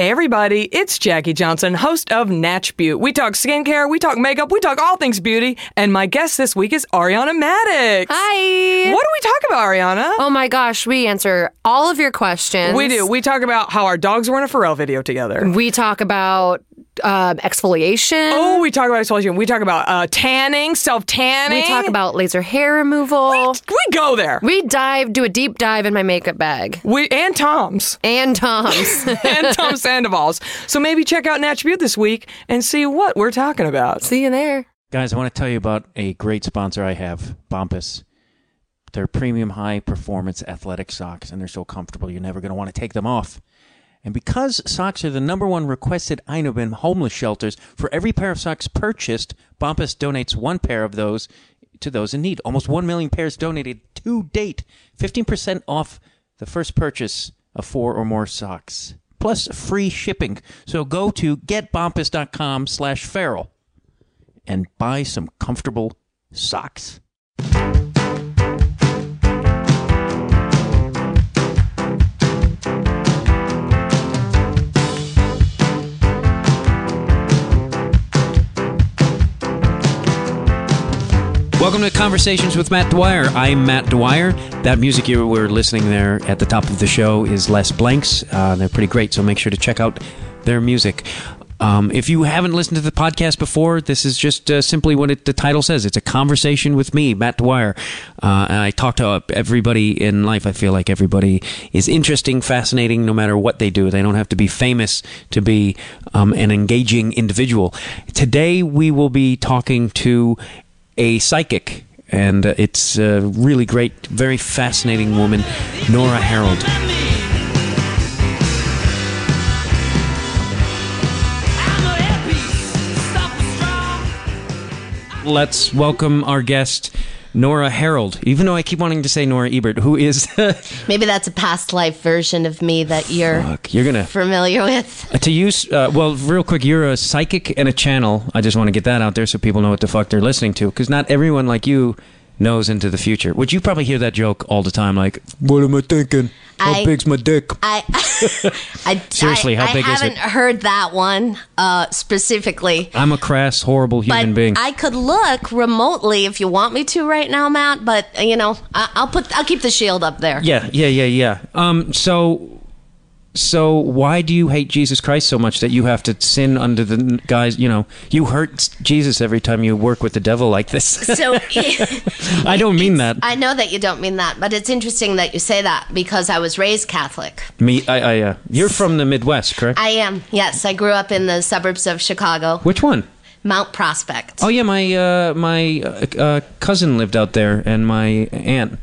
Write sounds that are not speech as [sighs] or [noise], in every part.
Hey everybody, it's Jackie Johnson, host of Natch Beauty. We talk skincare, we talk makeup, we talk all things beauty, and my guest this week is Ariana Madix. Hi. What do we talk about, Ariana? Oh my gosh, we answer all of your questions. We do. We talk about how our dogs were in a Pharrell video together. We talk about um, exfoliation. Oh, we talk about exfoliation. We talk about uh, tanning, self tanning. We talk about laser hair removal. We go there. We dive, do a deep dive in my makeup bag. We and Tom's And Tom's. [laughs] and Tom Sandoval's. So maybe check out Natch Beauty this week and see what we're talking about. See you there. Guys, I want to tell you about a great sponsor I have, Bombas. They're premium high performance athletic socks, and they're so comfortable you're never going to want to take them off. And because socks are the number one requested item in homeless shelters, for every pair of socks purchased, Bombas donates one pair of those to those in need. Almost 1 million pairs donated to date. 15% off the first purchase of four or more socks. Plus free shipping. So go to getbombas.com slash feral and buy some comfortable socks. Welcome to Conversations with Matt Dwyer. I'm Matt Dwyer. That music you were listening there at the top of the show is Les Blanks. Uh, they're pretty great, so make sure to check out their music. Um, if you haven't listened to the podcast before, this is just uh, simply what it, the title says. It's a conversation with me, Matt Dwyer. Uh, and I talk to everybody in life. I feel like everybody is interesting, fascinating, no matter what they do. They don't have to be famous to be um, an engaging individual. Today, we will be talking to a psychic. And uh, it's a really great, very fascinating woman, Nora Herold. Let's welcome our guest, Nora Herold. Even though I keep wanting to say Nora Ebert, who is [laughs] Maybe that's a past life version of me that you're Fuck, you're gonna familiar with. to use. Uh, well, real quick, you're a psychic and a channel. I just want to get that out there so people know what the fuck they're listening to, because not everyone like you knows into the future. Would you probably hear that joke all the time? Like, what am I thinking? How I- big's my dick? I, [laughs] I [laughs] Seriously, I, how big is it? I haven't heard that one uh, specifically. I'm a crass, horrible human But being. I could look remotely if you want me to right now, Matt. But you know, I, I'll put I'll keep the shield up there. Yeah, yeah, yeah, yeah. Um, so, so why do you hate Jesus Christ so much that you have to sin under the guys? You know, you hurt Jesus every time you work with the devil like this. So [laughs] [laughs] I don't mean that. I know that you don't mean that, but it's interesting that you say that because I was raised Catholic. Me, I, I, uh, you're from the Midwest, correct? I am. Yes, I grew up in the suburbs of Chicago, Which one? Mount Prospect. Oh yeah, my uh, my uh, uh, cousin lived out there, and my aunt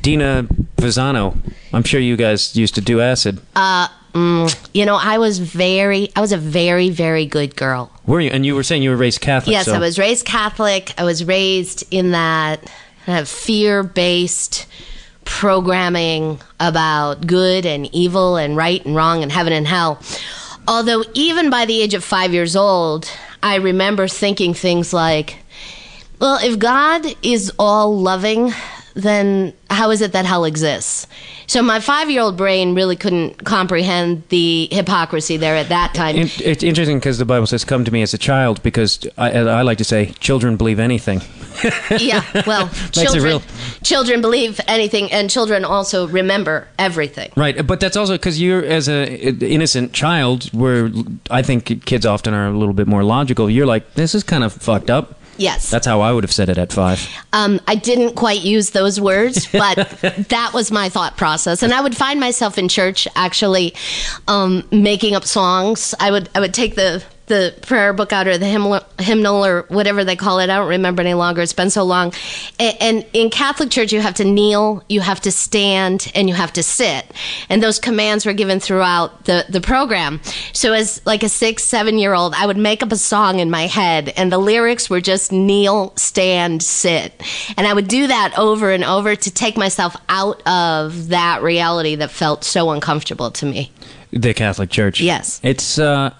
Dina Visano. I'm sure you guys used to do acid. Uh, You know, I was very, I was a very, very good girl. Were you? And you were saying you were raised Catholic. Yes, so- I was raised Catholic. I was raised in that kind of fear based programming about good and evil and right and wrong and heaven and hell. Although, even by the age of five years old, I remember thinking things like, well, if God is all loving, then how is it that hell exists? So my five year old brain really couldn't comprehend the hypocrisy there at that time. It, it's interesting because the Bible says, "Come to me as a child," because I, I like to say, children believe anything. [laughs] yeah, well, [laughs] it children, real. children believe anything, and children also remember everything. Right, but that's also because you're as a innocent child, where I think kids often are a little bit more logical. You're like, this is kind of fucked up. Yes. That's how I would have said it at five. Um, I didn't quite use those words, but [laughs] that was my thought process. And I would find myself in church actually um, making up songs. I would I would take the the prayer book out or the hymnal, hymnal or whatever they call it. I don't remember any longer. It's been so long. And, and in Catholic Church, you have to kneel, you have to stand, and you have to sit. And those commands were given throughout the, the program. So as like a six, seven year old, I would make up a song in my head, and the lyrics were just kneel, stand, sit. And I would do that over and over to take myself out of that reality that felt so uncomfortable to me. The Catholic Church. Yes. It's uh,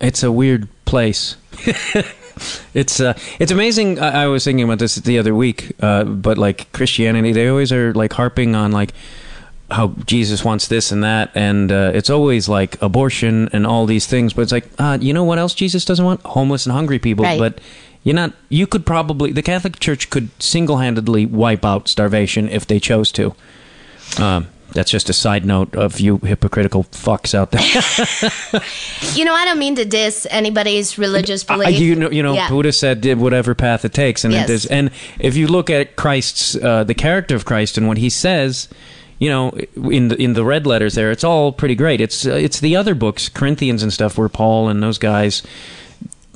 it's a weird place. [laughs] it's uh, it's amazing. I, I was thinking about this the other week, uh, but like Christianity, they always are like harping on like how Jesus wants this and that, and uh, it's always like abortion and all these things. But it's like, uh, you know what else Jesus doesn't want? Homeless and hungry people. Right. But you're not. You could probably the Catholic Church could single handedly wipe out starvation if they chose to. Um, that's just a side note of you hypocritical fucks out there. [laughs] You know, I don't mean to diss anybody's religious belief. you know, you know, Yeah. Buddha said "Did whatever path it takes, and Yes. it is. And if you look at Christ's, uh, the character of Christ, and what he says, you know, in the in the red letters there, it's all pretty great. It's uh, it's the other books, Corinthians and stuff, where Paul and those guys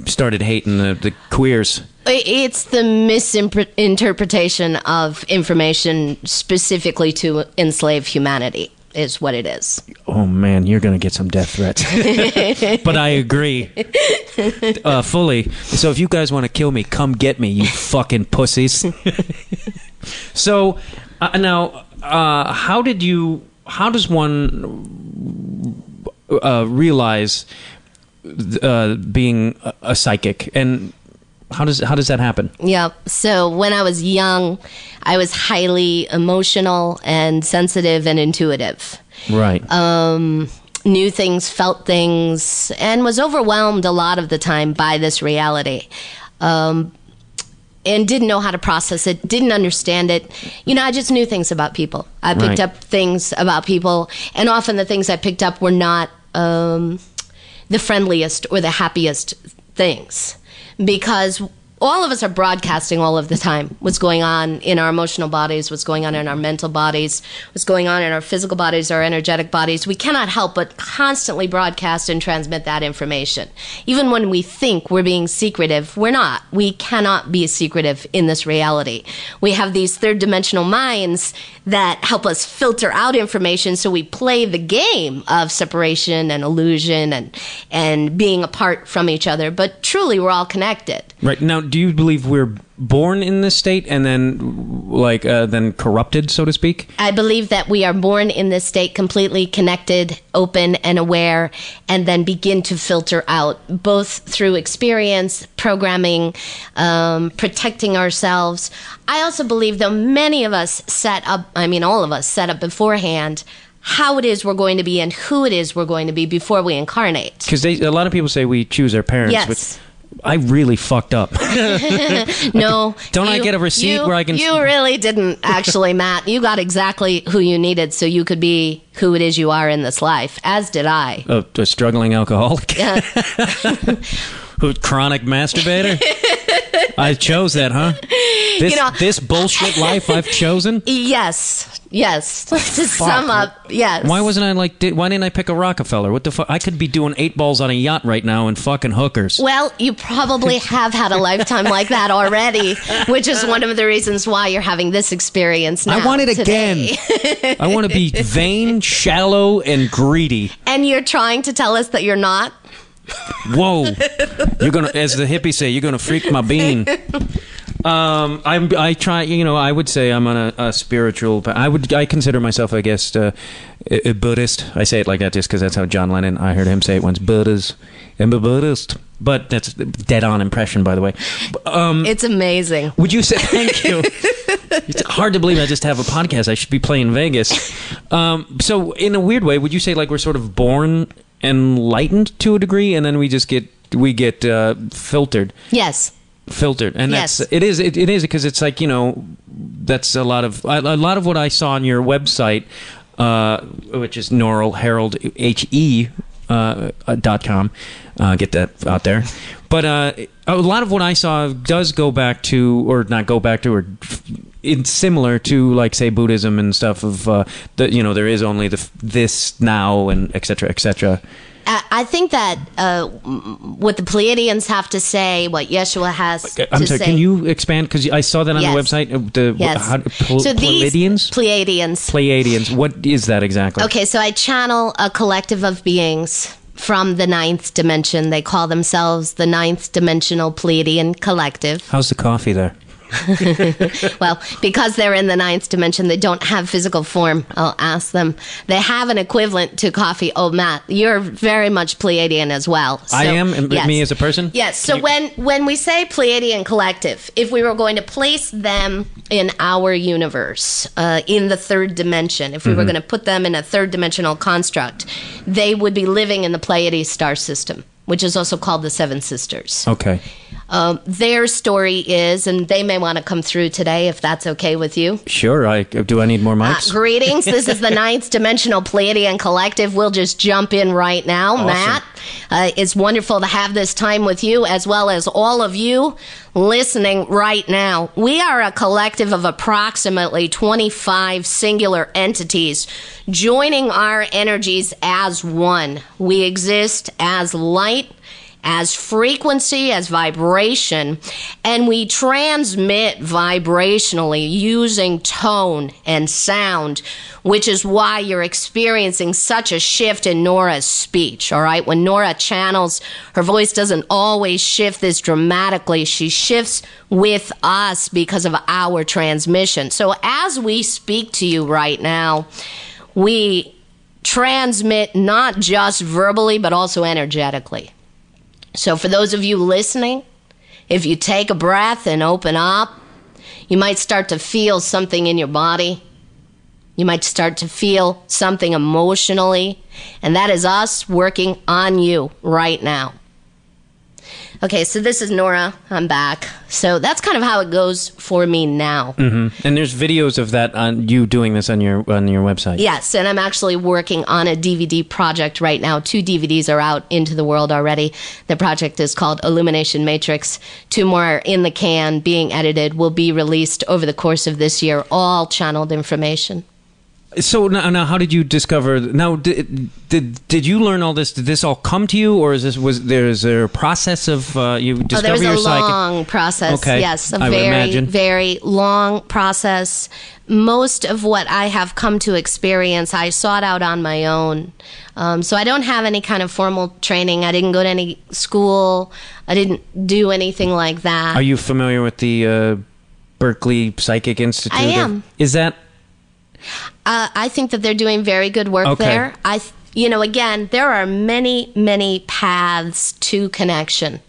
started hating the, the queers. It's the misinterpretation of information specifically to enslave humanity, is what it is. Oh man, you're gonna get some death threats. [laughs] but I agree uh, fully. So if you guys want to kill me, come get me, you fucking pussies. [laughs] so uh, now, uh, how did you? How does one uh, realize uh, being a, a psychic, and how does how does that happen? Yeah. So when I was young, I was highly emotional and sensitive and intuitive. Right. Um, knew things, felt things, and was overwhelmed a lot of the time by this reality. Um, and didn't know how to process it, didn't understand it. You know, I just knew things about people. I picked Right. up things about people, and often the things I picked up were not um, the friendliest or the happiest things because all of us are broadcasting all of the time what's going on in our emotional bodies, what's going on in our mental bodies, what's going on in our physical bodies, our energetic bodies. We cannot help but constantly broadcast and transmit that information. Even when we think we're being secretive, we're not. We cannot be secretive in this reality. We have these third dimensional minds that help us filter out information. So we play the game of separation and illusion and and being apart from each other. But truly we're all connected. Right. Now, do you believe we're born in this state and then, like, uh, then corrupted, so to speak? I believe that we are born in this state completely connected, open, and aware, and then begin to filter out both through experience, programming, um, protecting ourselves. I also believe, though, many of us set up, I mean, all of us set up beforehand how it is we're going to be and who it is we're going to be before we incarnate. Because a lot of people say we choose our parents. Yes. But I really fucked up. [laughs] [laughs] No. Don't I get a receipt you- where I can- You really didn't, actually, Matt. You got exactly who you needed so you could be who it is you are in this life, as did I. a, a struggling alcoholic, [laughs] chronic masturbator. [laughs] I chose that, huh? This You know- this bullshit life I've chosen. Yes, yes. [laughs] to sum up, yes. Why wasn't I like? Did, why didn't I pick a Rockefeller? What the fuck? I could be doing eight balls on a yacht right now and fucking hookers. Well, you probably [laughs] have had a lifetime like that already, which is one of the reasons why you're having this experience now. I want it today. again. I want to be vain, shallow, and greedy. And you're trying to tell us that you're not? [laughs] Whoa! You're gonna, as the hippies say, you're gonna freak my bean. Um, I'm, I try, you know, I would say I'm on a, a spiritual. I would, I consider myself, I guess, uh, a, a Buddhist. I say it like that just because that's how John Lennon. I heard him say it once. Buddhist. I'm a Buddhist. But that's dead on impression, by the way. Um, It's amazing. would you say thank you? it's hard to believe I just have a podcast. I should be playing Vegas. Um, so, in a weird way, would you say like we're sort of born enlightened to a degree, and then we just get we get uh, filtered, Yes. filtered, and Yes. that's it is it, it is because it's like you know that's a lot of a, lot of what I saw on your website, uh, which is Nora Herold H E uh, dot com. Uh, get that out there. But uh, a lot of what I saw does go back to, or not go back to, or it's similar to, like say Buddhism and stuff. Of uh, the you know there is only the this now and etc cetera, et cetera. I I think that uh, what the Pleiadians have to say, what Yeshua has I'm to sorry. say. Can you expand? Because I saw that on Yes. the website. uh, The Yes. how, Pl- so these Pleiadians. Pleiadians. Pleiadians. What is that exactly? Okay, so I channel a collective of beings from the ninth dimension. They call themselves the ninth dimensional Pleiadian collective. How's the coffee there? [laughs] well, because they're in the ninth dimension, they don't have physical form. I'll ask them. They have an equivalent to coffee. Oh, Matt, you're very much Pleiadian as well. I am, and me as a person? Yes. So when when we say Pleiadian collective, if we were going to place them in our universe, uh, in the third dimension, if we Mm-hmm. were going to put them in a third dimensional construct, they would be living in the Pleiades star system, which is also called the Seven Sisters. Okay. Um, their story is, and they may want to come through today if that's okay with you. Sure. I do. I need more Uh, mics. greetings. This is the [laughs] ninth dimensional Pleiadian collective. We'll just jump in right now. Matt, uh, it's wonderful to have this time with you as well as all of you listening right now. We are a collective of approximately 25 singular entities joining our energies as one. We exist as light as frequency, as vibration, and we transmit vibrationally using tone and sound, which is why you're experiencing such a shift in Nora's speech. All right. When Nora channels, her voice doesn't always shift this dramatically. She shifts with us because of our transmission. So as we speak to you right now, we transmit not just verbally, but also energetically. So, for those of you listening, if you take a breath and open up, you might start to feel something in your body. You might start to feel something emotionally, and that is us working on you right now. Okay, so this is Nora. I'm back. So that's kind of how it goes for me now. Mm-hmm. And there's videos of that on you doing this on your on your website. Yes, and I'm actually working on a DVD project right now. Two DVDs are out into the world already. The project is called Illumination Matrix. Two more are in the can, being edited, will be released over the course of this year, all channeled information. So now, now, how did you discover? Now, did, did did you learn all this? Did this all come to you, or is this was there is there a process of uh, you Oh, there discover was a psychic? long process. Okay, Yes, a I very, very long process. Most of what I have come to experience, I sought out on my own. Um, so I don't have any kind of formal training. I didn't go to any school. I didn't do anything like that. Are you familiar with the uh, Berkeley Psychic Institute? I am. Is that Uh, I think that they're doing very good work Okay. there. I, you know, again, there are many, many paths to connection.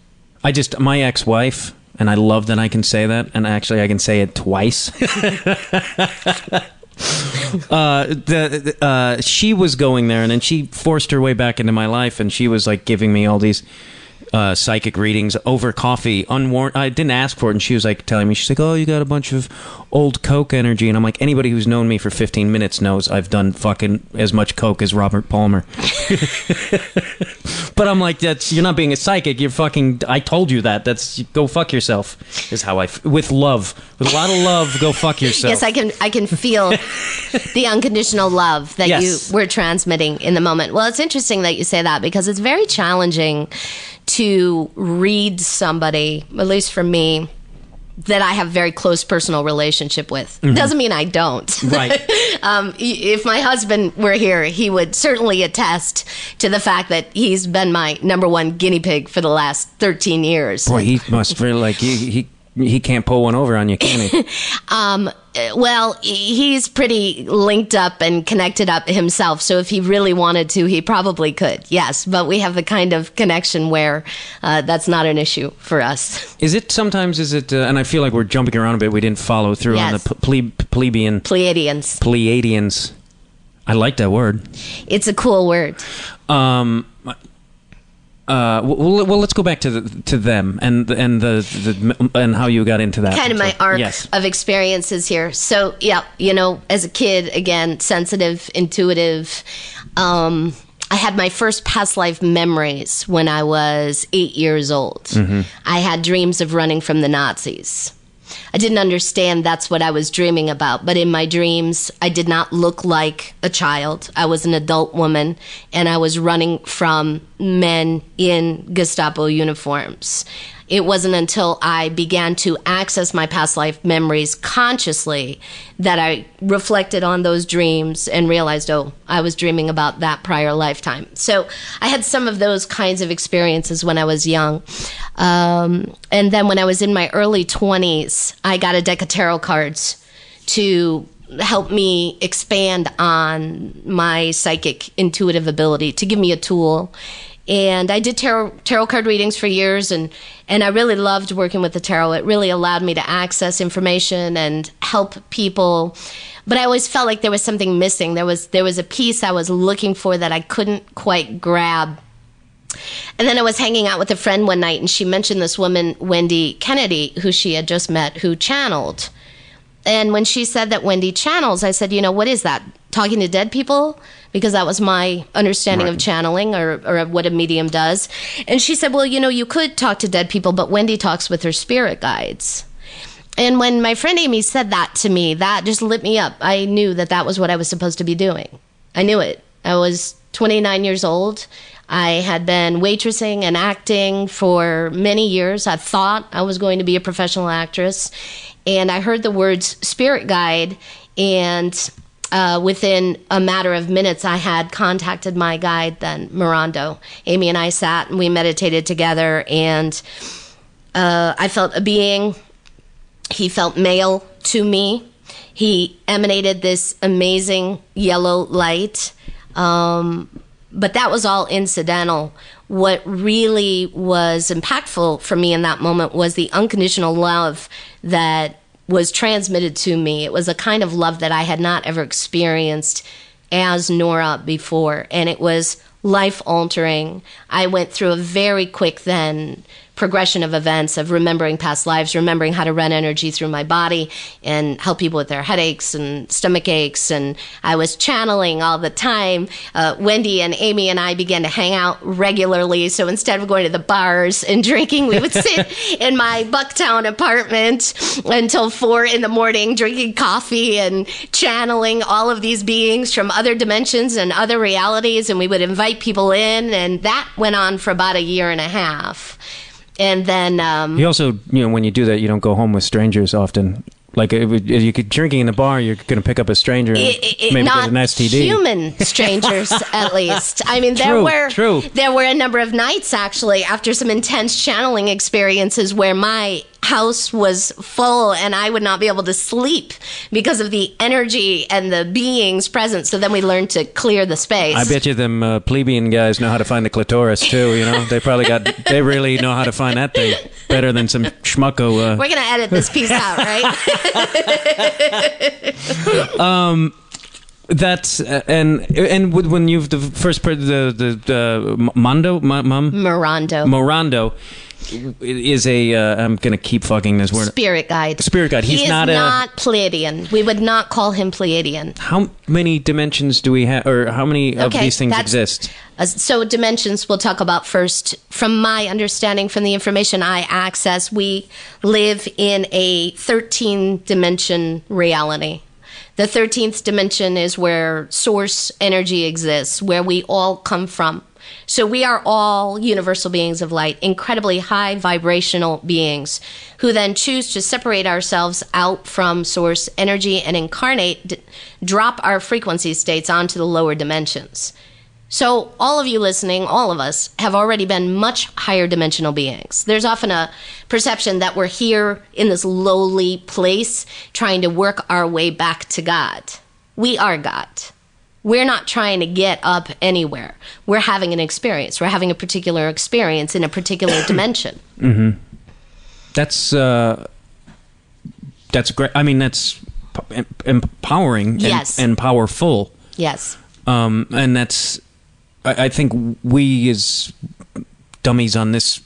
I just my ex-wife, and I love that I can say that, and actually I can say it twice. [laughs] uh, the, the- uh, she was going there, and then she forced her way back into my life, and she was like giving me all these uh, psychic readings over coffee, unwarranted. I didn't ask for it, and she was like telling me, she's like, "Oh, you got a bunch of old coke energy," and I'm like, anybody who's known me for 15 minutes knows I've done fucking as much coke as Robert Palmer. [laughs] But I'm like, that's you're not being a psychic. You're fucking. I told you that. That's go fuck yourself. Is how I f- with love, with a lot of love. Go fuck yourself. Yes, I can. I can feel the unconditional love that Yes. you were transmitting in the moment. Well, it's interesting that you say that because it's very challenging to read somebody, at least for me, that I have very close personal relationship with. Doesn't mean I don't. Mm-hmm. Right. [laughs] um, if my husband were here, he would certainly attest to the fact that he's been my number one guinea pig for the last 13 years. Boy, he must feel like he he he can't pull one over on you, can he? [laughs] Um, uh, well, he's pretty linked up and connected up himself. So if he really wanted to, he probably could. Yes, but we have the kind of connection where uh, that's not an issue for us. Is it sometimes? Is it? Uh, and I feel like we're jumping around a bit. We didn't follow through on Yes. the ple- plebeian Pleiadians. Pleiadians. I like that word. It's a cool word. Um. Uh, well, well, let's go back to the, to them and and the, the and how you got into that. kind of my arc Yes. of experiences here. So, yeah, you know, as a kid, again, sensitive, intuitive. Um, I had my first past life memories when I was eight years old. I had dreams of running from the Nazis. I didn't understand that's what I was dreaming about, but in my dreams, I did not look like a child. I was an adult woman, and I was running from men in Gestapo uniforms. It wasn't until I began to access my past life memories consciously that I reflected on those dreams and realized, oh, I was dreaming about that prior lifetime. So I had some of those kinds of experiences when I was young. Um, and then when I was in my early 20s, I got a deck of tarot cards to help me expand on my psychic intuitive ability, to give me a tool. And I did tarot, tarot card readings for years, and, and I really loved working with the tarot. It really allowed me to access information and help people. But I always felt like there was something missing. There was there was a piece I was looking for that I couldn't quite grab. And then I was hanging out with a friend one night, and she mentioned this woman, Wendy Kennedy, who she had just met, who channeled. And when she said that Wendy channels, I said, you know, what is that? Talking to dead people? Because that was my understanding of channeling or, or of what a medium does. And she said, well, you know, you could talk to dead people, but Wendy talks with her spirit guides. And when my friend Amy said that to me, that just lit me up. I knew that that was what I was supposed to be doing. I knew it. I was 29 years old. I had been waitressing and acting for many years. I thought I was going to be a professional actress. And I heard the words spirit guide, and uh, within a matter of minutes, I had contacted my guide, then Mirando. Amy and I sat and we meditated together, and uh, I felt a being. He felt male to me. He emanated this amazing yellow light. Um, but that was all incidental. What really was impactful for me in that moment was the unconditional love that was transmitted to me. It was a kind of love that I had not ever experienced as Nora before, and it was life altering. I went through a very quick then progression of events of remembering past lives, remembering how to run energy through my body and help people with their headaches and stomach aches. And I was channeling all the time. Uh, Wendy and Amy and I began to hang out regularly. So instead of going to the bars and drinking, we would sit [laughs] in my Bucktown apartment until four in the morning, drinking coffee and channeling all of these beings from other dimensions and other realities. And we would invite people in. And that went on for about a year and a half and then um, You also, you know, when you do that, you don't go home with strangers often. Like if, if you could drinking in the bar, you're going to pick up a stranger, and it- it- maybe not an STD. human strangers [laughs] at least. I mean, there True, were true. there were a number of nights actually after some intense channeling experiences where my house was full and I would not be able to sleep because of the energy and the beings present. So then we learned to clear the space. I bet you them uh, plebeian guys know how to find the clitoris too. You know, they probably got they really know how to find that thing better than some schmucko. Uh, We're gonna edit this piece out, right? [laughs] that's uh, and and when you've the first per- the the, the Mondo mum Mirando. Morando is a uh, I'm gonna keep fucking this word. Spirit guide. Spirit guide. He's he is not not, a- Pleiadian. We would not call him Pleiadian. How many dimensions do we have, or how many of Okay, these things exist? Uh, so dimensions we'll talk about first. From my understanding, from the information I access, we live in a 13 dimension reality. The 13th dimension is where source energy exists, where we all come from. So we are all universal beings of light, incredibly high vibrational beings who then choose to separate ourselves out from source energy and incarnate, d- drop our frequency states onto the lower dimensions. So, all of you listening, all of us, have already been much higher dimensional beings. There's often a perception that we're here in this lowly place trying to work our way back to God. We are God. We're not trying to get up anywhere. We're having an experience. We're having a particular experience in a particular [coughs] dimension. That's uh, that's great. I mean, that's empowering and, and powerful. Yes. Um, and that's I, I think we as dummies on this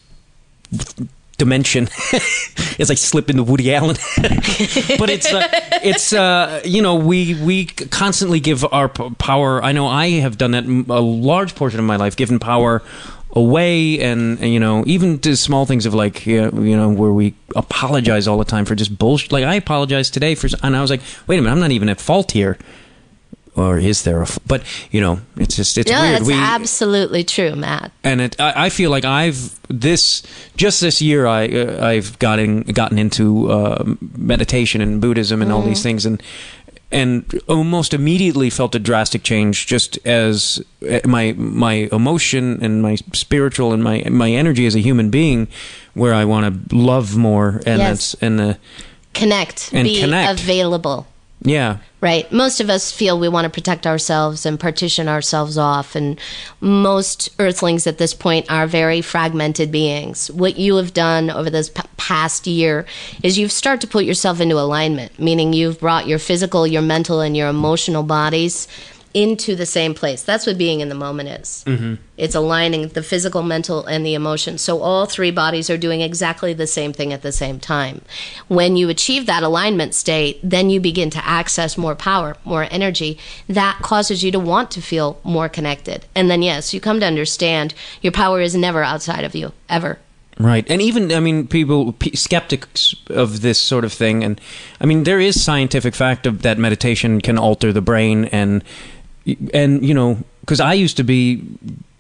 dimension [laughs] as I slip into Woody Allen. [laughs] But it's uh, it's uh, you know we we constantly give our p- power. I know I have done that a large portion of my life given power away and, and, you know even to small things of like you know, you know where we apologize all the time for just bullshit like I apologize today for and I was like wait a minute I'm not even at fault here or is there a f- but you know it's just it's Yeah, weird that's we absolutely true, Matt. and it I, I feel like I've this just this year I uh, I've gotten gotten into uh, meditation and Buddhism and all these things and and almost immediately felt a drastic change just as uh, my my emotion and my spiritual and my my energy as a human being where I want to love more and Yes. that's and uh, Connect. And be connect. available. Yeah Right. Most of us feel we want to protect ourselves and partition ourselves off. And most earthlings at this point are very fragmented beings. What you have done over this p- past year is you've started to put yourself into alignment, meaning you've brought your physical, your mental, and your emotional bodies into the same place. That's what being in the moment is. Mm-hmm. It's aligning the physical, mental, and the emotion. So all three bodies are doing exactly the same thing at the same time. When you achieve that alignment state, then you begin to access more power, more energy. That causes you to want to feel more connected. And then, yes, you come to understand your power is never outside of you, ever. Right, and even I mean, people p- skeptics of this sort of thing, and I mean, there is scientific fact of that meditation can alter the brain, and and you know, because I used to be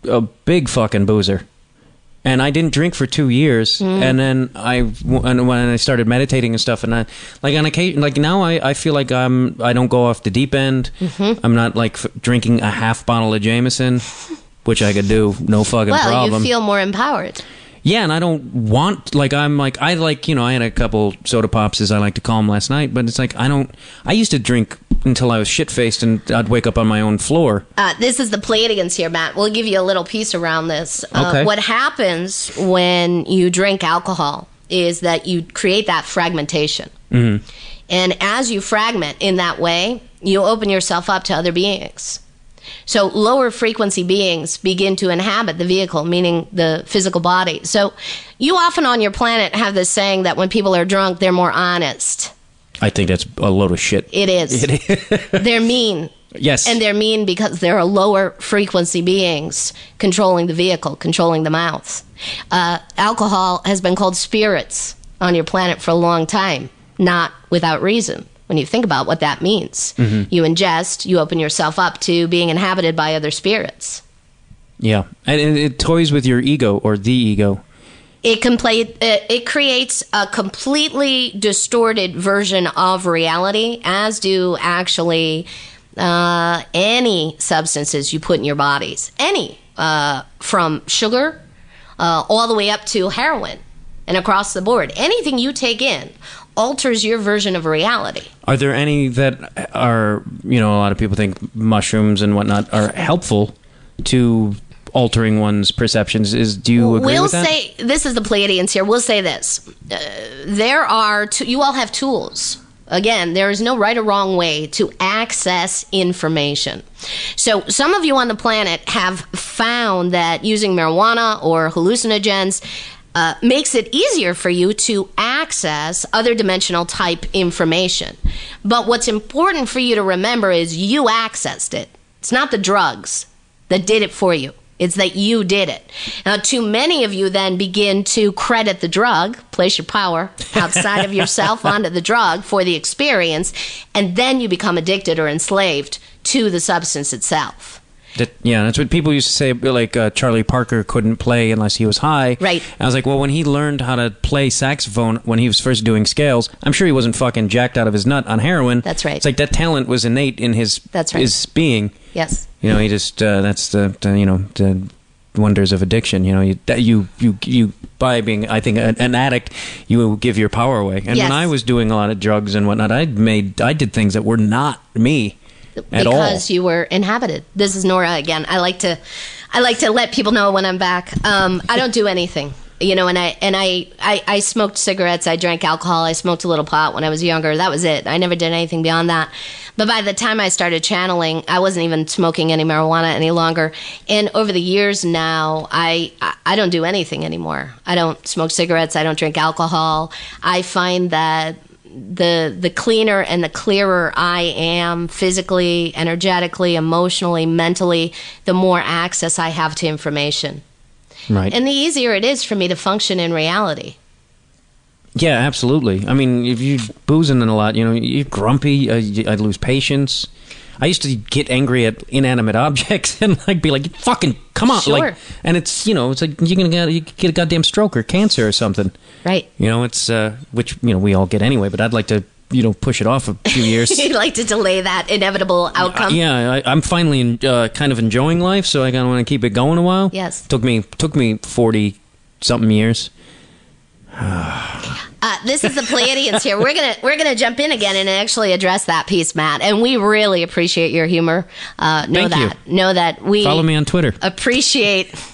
a big fucking boozer, and I didn't drink for two years, mm. and then I and when I started meditating and stuff, and I like on occasion, like now I, I feel like I'm I don't go off the deep end. Mm-hmm. I'm not like f- drinking a half bottle of Jameson. Which I could do, no fucking Well, problem. you feel more empowered. Yeah, and I don't want like I'm like I like you know I had a couple soda pops as I like to call them last night, but it's like I don't. I used to drink until I was shit faced and I'd wake up on my own floor. Uh, this is the Pleiadians here, Matt. We'll give you a little piece around this. Uh, Okay. What happens when you drink alcohol is that you create that fragmentation. And as you fragment in that way, you open yourself up to other beings. So lower frequency beings begin to inhabit the vehicle, meaning the physical body. So you often on your planet have this saying that when people are drunk, they're more honest. I think that's a load of shit. It is. [laughs] they're mean. Yes, And they're mean because they're lower frequency beings controlling the vehicle, controlling the mouth. Uh, alcohol has been called spirits on your planet for a long time, not without reason. When you think about what that means, you ingest, you open yourself up to being inhabited by other spirits. yeah, and it, it toys with your ego or the ego. It can play. It, it creates a completely distorted version of reality, as do actually uh, any substances you put in your bodies. Any, uh, from sugar uh, all the way up to heroin, and across the board. Anything you take in alters your version of reality. Are there any that are you know a lot of people think mushrooms and whatnot are helpful to altering one's perceptions? Is do you agree with that? we'll say this is the Pleiadians here. We'll say this: uh, there are t- you all have tools. Again, there is no right or wrong way to access information. So, some of you on the planet have found that using marijuana or hallucinogens uh, makes it easier for you to access other dimensional type information. But what's important for you to remember is you accessed it. It's not the drugs that did it for you. It's that you did it. Now, too many of you then begin to credit the drug, place your power outside of yourself [laughs] onto the drug for the experience, and then you become addicted or enslaved to the substance itself. That, yeah, that's what people used to say. Like uh, Charlie Parker couldn't play unless he was high. Right. I was like, well, when he learned how to play saxophone when he was first doing scales, I'm sure he wasn't fucking jacked out of his nut on heroin. That's right. It's like that talent was innate in his That's right. his being. Yes. You know, he just uh, that's the, the you know the wonders of addiction. You know, you that you you you by being I think an, an addict, you give your power away. And Yes. when I was doing a lot of drugs and whatnot, I made I did things that were not me at all. because you were inhabited. This is Nora again. I like to, I like to let people know when I'm back. Um, I don't do anything, you know. And I and I, I I smoked cigarettes. I drank alcohol. I smoked a little pot when I was younger. That was it. I never did anything beyond that. But by the time I started channeling, I wasn't even smoking any marijuana any longer. And over the years now, I- I don't do anything anymore. I don't smoke cigarettes. I don't drink alcohol. I find that the the cleaner and the clearer I am physically, energetically, emotionally, mentally, the more access I have to information. right. And the easier it is for me to function in reality. Yeah, absolutely. I mean, if you're boozing in a lot, you know, you're grumpy. Uh, you- I'd lose patience. I used to get angry at inanimate objects [laughs] and like be like, "Fucking come on!" Sure. Like, and it's you know, it's like you're gonna get, you get a goddamn stroke or cancer or something. Right. You know, it's uh, which you know we all get anyway. But I'd like to you know push it off a few [laughs] years. You'd like to delay that inevitable outcome. yeah, I, I'm finally in, uh, kind of enjoying life, so I kind of want to keep it going a while. Yes. took me took me forty something years. Uh, this is the Pleiadians here. We're gonna we're gonna jump in again and actually address that piece, Matt. And we really appreciate your humor. Uh, know Thank you. that. Know that we Follow me on Twitter. appreciate. [laughs]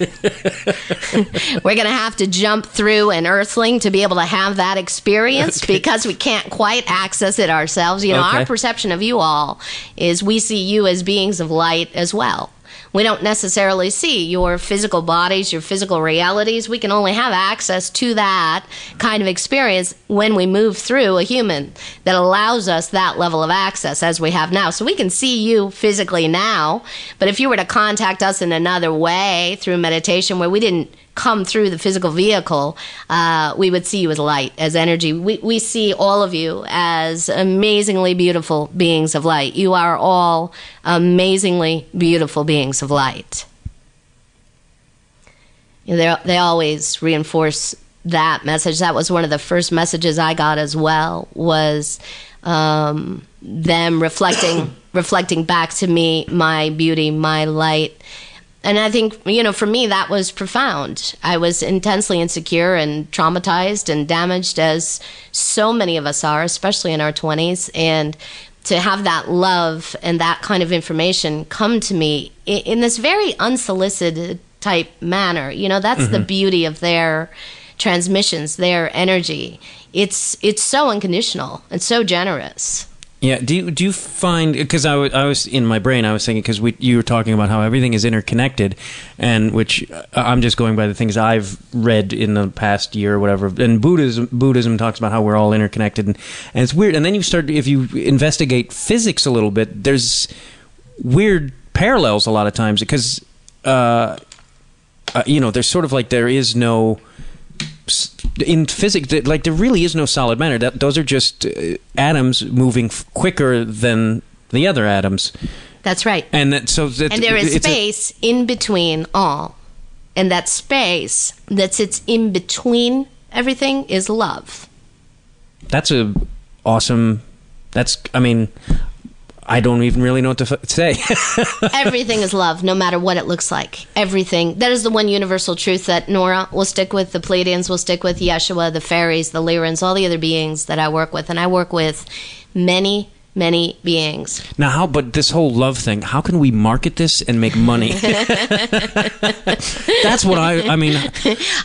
we're gonna have to jump through an Earthling to be able to have that experience because we can't quite access it ourselves. You know, our perception of you all is we see you as beings of light as well. We don't necessarily see your physical bodies, your physical realities. We can only have access to that kind of experience when we move through a human that allows us that level of access as we have now. So we can see you physically now, but if you were to contact us in another way through meditation where we didn't come through the physical vehicle, uh, we would see you as light, as energy. We, we see all of you as amazingly beautiful beings of light. You are all amazingly beautiful beings of light. They they always reinforce that message. That was one of the first messages I got as well. Was um, them reflecting [coughs] reflecting back to me my beauty, my light. And I think, you know, for me, that was profound. I was intensely insecure and traumatized and damaged, as so many of us are, especially in our 20s. And to have that love and that kind of information come to me i- in this very unsolicited type manner, you know, that's the mm-hmm. beauty of their transmissions, their energy. It's it's so unconditional and so generous. Yeah. Do you do you find because I was in my brain I was thinking because we you were talking about how everything is interconnected, and which uh, I'm just going by the things I've read in the past year or whatever. And Buddhism Buddhism talks about how we're all interconnected, and, and it's weird. And then you start if you investigate physics a little bit, there's weird parallels a lot of times because uh, uh, you know there's sort of like there is no in physics like there really is no solid matter that those are just uh, atoms moving f- quicker than the other atoms That's right. and that so that and there is it's a- space in between all. And that space that sits in between everything is love. that's a awesome that's i mean i don't even really know what to f- say [laughs] everything is love, no matter what it looks like. Everything. That is the one universal truth that Nora will stick with, the Pleiadians will stick with, Yeshua, the fairies, the Lyrans, all the other beings that I work with. And I work with many, many beings. now how but this whole love thing how can we market this and make money [laughs] that's what i i mean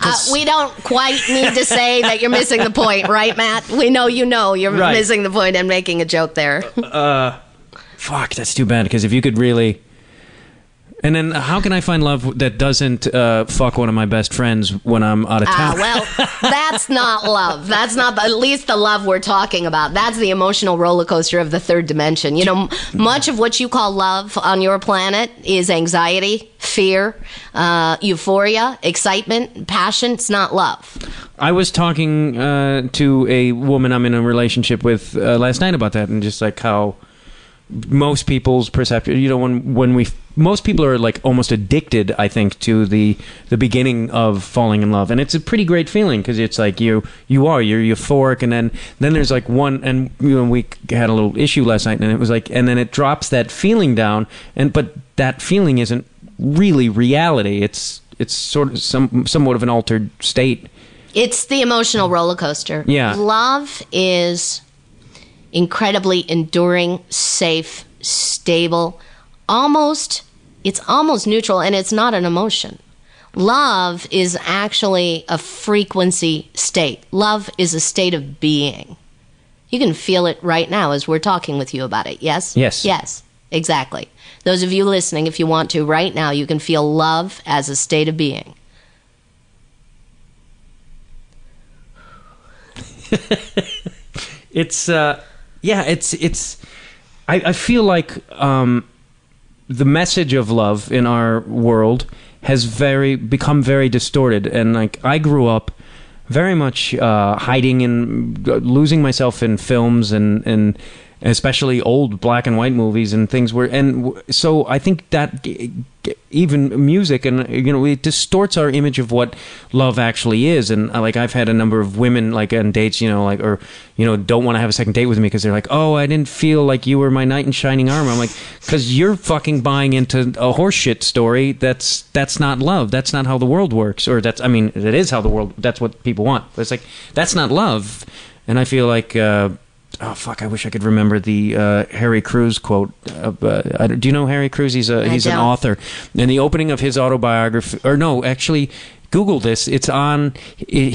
Uh, we don't quite need to say that you're missing the point, right, Matt? We know you know you're Right. missing the point and making a joke there. Fuck, that's too bad. Because if you could really, and then how can I find love that doesn't uh, fuck one of my best friends when I'm out of Ah, town? well, [laughs] that's not love. That's not the, at least the love we're talking about. That's the emotional roller coaster of the third dimension. You know, m- much of what you call love on your planet is anxiety, fear, uh, euphoria, excitement, passion. It's not love. I was talking uh, to a woman I'm in a relationship with uh, last night about that, and just like how most people's perception, you know, when when we most people are like almost addicted, I think, to the the beginning of falling in love, and it's a pretty great feeling because it's like you you are you're euphoric, and then then there's like one, and you know we had a little issue last night, and it was like, and then it drops that feeling down, and but that feeling isn't really reality. It's it's sort of some somewhat of an altered state. It's the emotional roller coaster. Yeah. Love is incredibly enduring, safe, stable, almost it's almost neutral and it's not an emotion. Love is actually a frequency state. Love is a state of being. You can feel it right now as we're talking with you about it. Yes? Yes. Yes. Exactly. Those of you listening, if you want to, right now, you can feel love as a state of being. [laughs] it's uh yeah it's it's i, I feel like um the message of love in our world has very become very distorted. And like i grew up very much uh hiding and uh, losing myself in films and and especially old black and white movies and things where and so I think that even music and you know it distorts our image of what love actually is. And uh, like I've had a number of women like on dates you know like or you know don't want to have a second date with me because they're like oh I didn't feel like you were my knight in shining armor. I'm like because you're fucking buying into a horseshit story that's that's not love. That's not how the world works or that's I mean it is how the world that's what people want. But it's like that's not love. And I feel like uh, oh fuck I wish I could remember the uh, Harry Crews quote uh, uh, don't- you know Harry Crews he's a he's an author in the opening of his autobiography or no actually Google this. It's on. He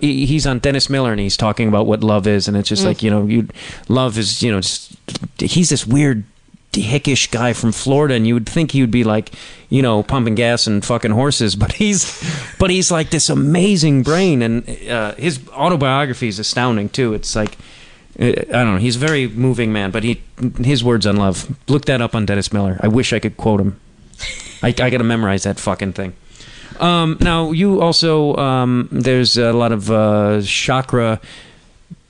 he- he's on Dennis Miller, and he's talking about what love is, and it's just like you know, you love is you know, just, he's this weird hickish guy from Florida, and you would think he would be like, you know, pumping gas and fucking horses, [laughs] but he's, but he's like this amazing brain, and uh, his autobiography is astounding too. It's like. Uh, I don't know. He's a very moving man, but he his words on love. Look that up on Dennis Miller. I wish I could quote him. I, I got to memorize that fucking thing. Um, now you also um, there's a lot of uh, chakra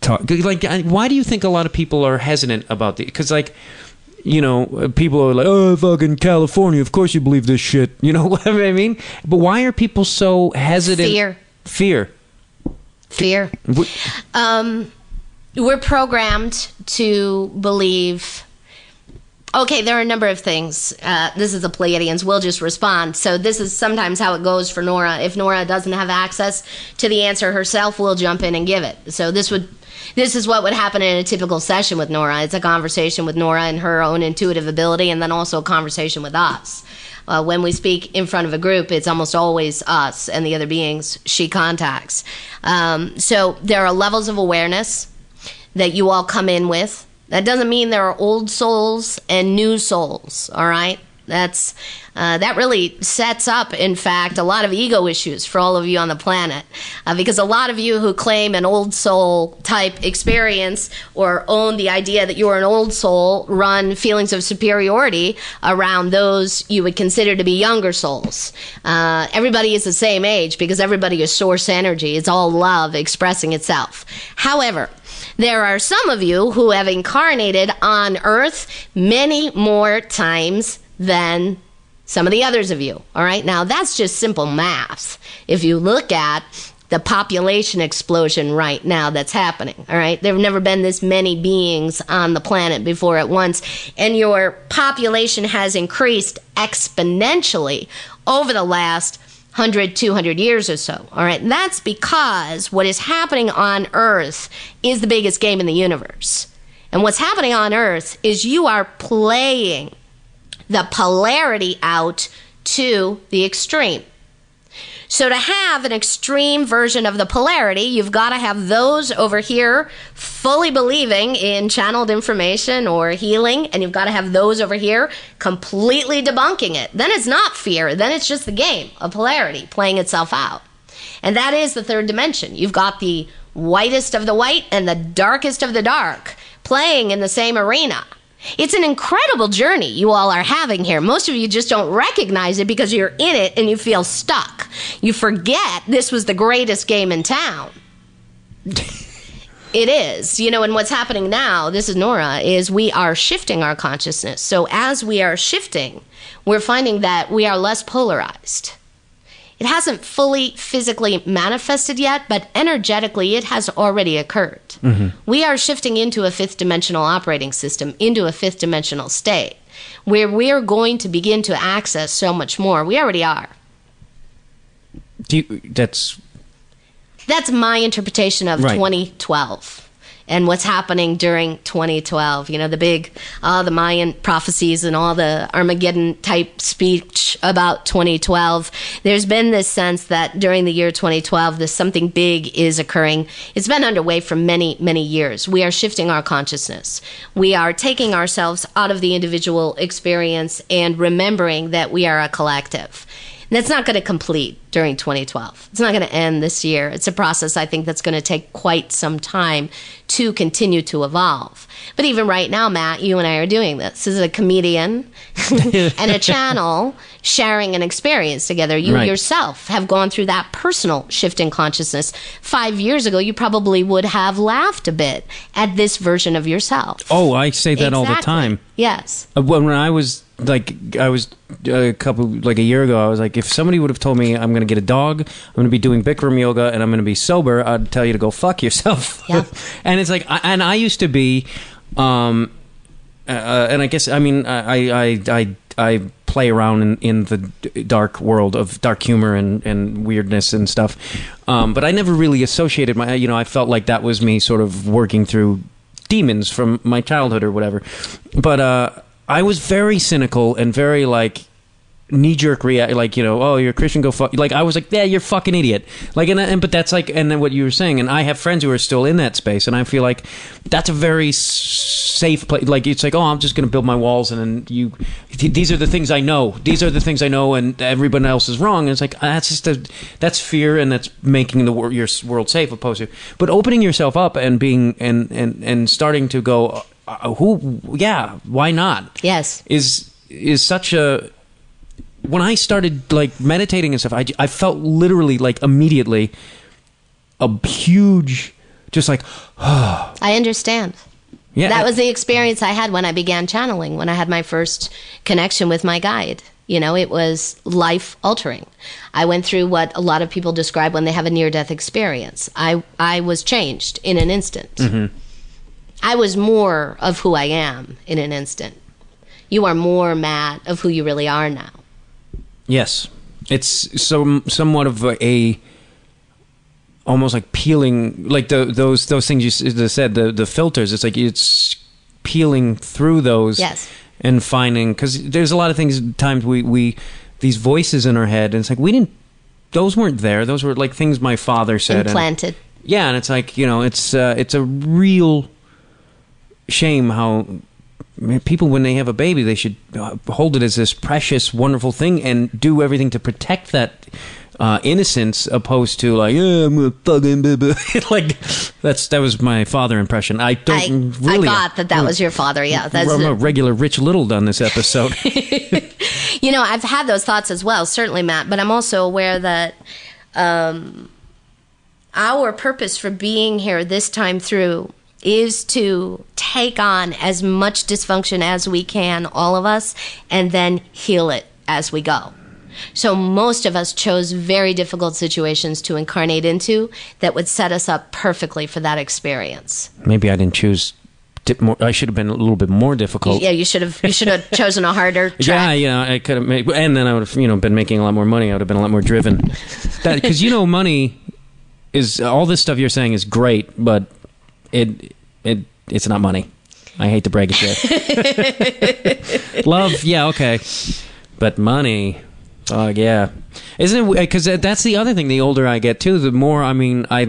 talk. Like, why do you think a lot of people are hesitant about the? Because like, you know, people are like, oh, fucking California. Of course you believe this shit. [laughs] You know what I mean? But why are people so hesitant? Fear. Fear. Fear. Um, we're programmed to believe. Okay, there are a number of things. Uh, this is the Pleiadians. We'll just respond. So this is sometimes how it goes for Nora. If Nora doesn't have access to the answer herself, we'll jump in and give it. So this would. This is what would happen in a typical session with Nora. It's a conversation with Nora and her own intuitive ability, and then also a conversation with us. Uh, when we speak in front of a group, it's almost always us and the other beings she contacts. Um, so there are levels of awareness that you all come in with. That doesn't mean there are old souls and new souls. All right, that's uh, that really sets up, in fact, a lot of ego issues for all of you on the planet, uh, because a lot of you who claim an old soul type experience or own the idea that you're an old soul run feelings of superiority around those you would consider to be younger souls. Uh, everybody is the same age because everybody is source energy. It's all love expressing itself. However, there are some of you who have incarnated on Earth many more times than some of the others of you. All right, now that's just simple math. If you look at the population explosion right now that's happening, all right, there have never been this many beings on the planet before at once, and your population has increased exponentially over the last 100, 200 years or so. All right. And that's because what is happening on Earth is the biggest game in the universe. And what's happening on Earth is you are playing the polarity out to the extreme. So, to have an extreme version of the polarity, you've got to have those over here fully believing in channeled information or healing, and you've got to have those over here completely debunking it. Then it's not fear, then it's just the game of polarity playing itself out. And that is the third dimension. You've got the whitest of the white and the darkest of the dark playing in the same arena. It's an incredible journey you all are having here. Most of you just don't recognize it because you're in it and you feel stuck. You forget this was the greatest game in town. It is. You know, and what's happening now, this is Nora, is we are shifting our consciousness. So as we are shifting, we're finding that we are less polarized. It hasn't fully physically manifested yet, but energetically it has already occurred. Mm-hmm. We are shifting into a fifth dimensional operating system, into a fifth dimensional state, where we're going to begin to access so much more. We already are. Do you, that's That's my interpretation of Right. 2012 and what's happening during 2012. You know, the big, uh, the Mayan prophecies and all the Armageddon type speech about 2012. There's been this sense that during the year 2012, this something big is occurring. It's been underway for many, many years. We are shifting our consciousness. We are taking ourselves out of the individual experience and remembering that we are a collective. And that's not going to complete during 2012. It's not going to end this year. It's a process I think that's going to take quite some time to continue to evolve. But even right now, Matt, you and I are doing this. This is a comedian [laughs] and a channel sharing an experience together. You Right. yourself have gone through that personal shift in consciousness. Five years ago, you probably would have laughed a bit at this version of yourself. Oh, I say that all the time. Yes. Uh, When I was like, I was uh, a couple like a year ago. I was like, if somebody would have told me I'm going to get a dog, I'm going to be doing Bikram yoga, and I'm going to be sober, I'd tell you to go fuck yourself. Yeah. [laughs] and it's like, I, and I used to be, um, uh, and I guess I mean I I I I play around in, in the dark world of dark humor and, and weirdness and stuff, um, but I never really associated my you know I felt like that was me sort of working through demons from my childhood or whatever, but uh, I was very cynical and very like knee jerk react like you know oh you're a Christian go fuck like I was like yeah you're a fucking idiot. Like and, and but that's like and then what you were saying and I have friends who are still in that space and I feel like that's a very safe place like it's like oh I'm just gonna build my walls and then you th- these are the things I know. These are the things I know and everyone else is wrong. And it's like that's just a that's fear and that's making the wor- your world safe opposed to but opening yourself up and being and and and starting to go uh, who yeah why not? Yes. is is such a when I started like meditating and stuff, I, I felt literally like immediately a huge, just like [sighs] I understand. yeah. That was the experience I had when I began channeling, when I had my first connection with my guide. You know, it was life altering. I went through what a lot of people describe when they have a near death experience. I, I was changed in an instant. Mm-hmm. I was more of who I am in an instant. You are more, Matt, of who you really are now. Yes. It's some somewhat of a, a almost like peeling like the those those things you said the the filters. It's like it's peeling through those. Yes. And finding because there's a lot of things times we we these voices in our head and it's like we didn't those weren't there. Those were like things my father said. and- Implanted. Yeah, and it's like you know, it's uh, it's a real shame how people when they have a baby, they should uh, hold it as this precious, wonderful thing and do everything to protect that uh, innocence, opposed to like, yeah, I'm a fucking baby. [laughs] like that's that was my father impression. I I, don't I really. got that that was your father. Yeah, that's I'm a regular Rich Little done this episode. [laughs] [laughs] you know, I've had those thoughts as well, certainly, Matt, but I'm also aware that um, our purpose for being here this time through is to take on as much dysfunction as we can, all of us, and then heal it as we go. So most of us chose very difficult situations to incarnate into that would set us up perfectly for that experience. Maybe I didn't choose. More, I should have been a little bit more difficult. Yeah, you should have you should have chosen a harder [laughs] track. Yeah, yeah, I could have made, and then I would have, you know, been making a lot more money. I would have been a lot more driven. [laughs] Because you know, money is all this stuff you're saying is great, but it it it's not money. I hate to break it to you. [laughs] Love, yeah, okay, but money, oh yeah, isn't it? Because that's the other thing. The older I get too, the more I mean, I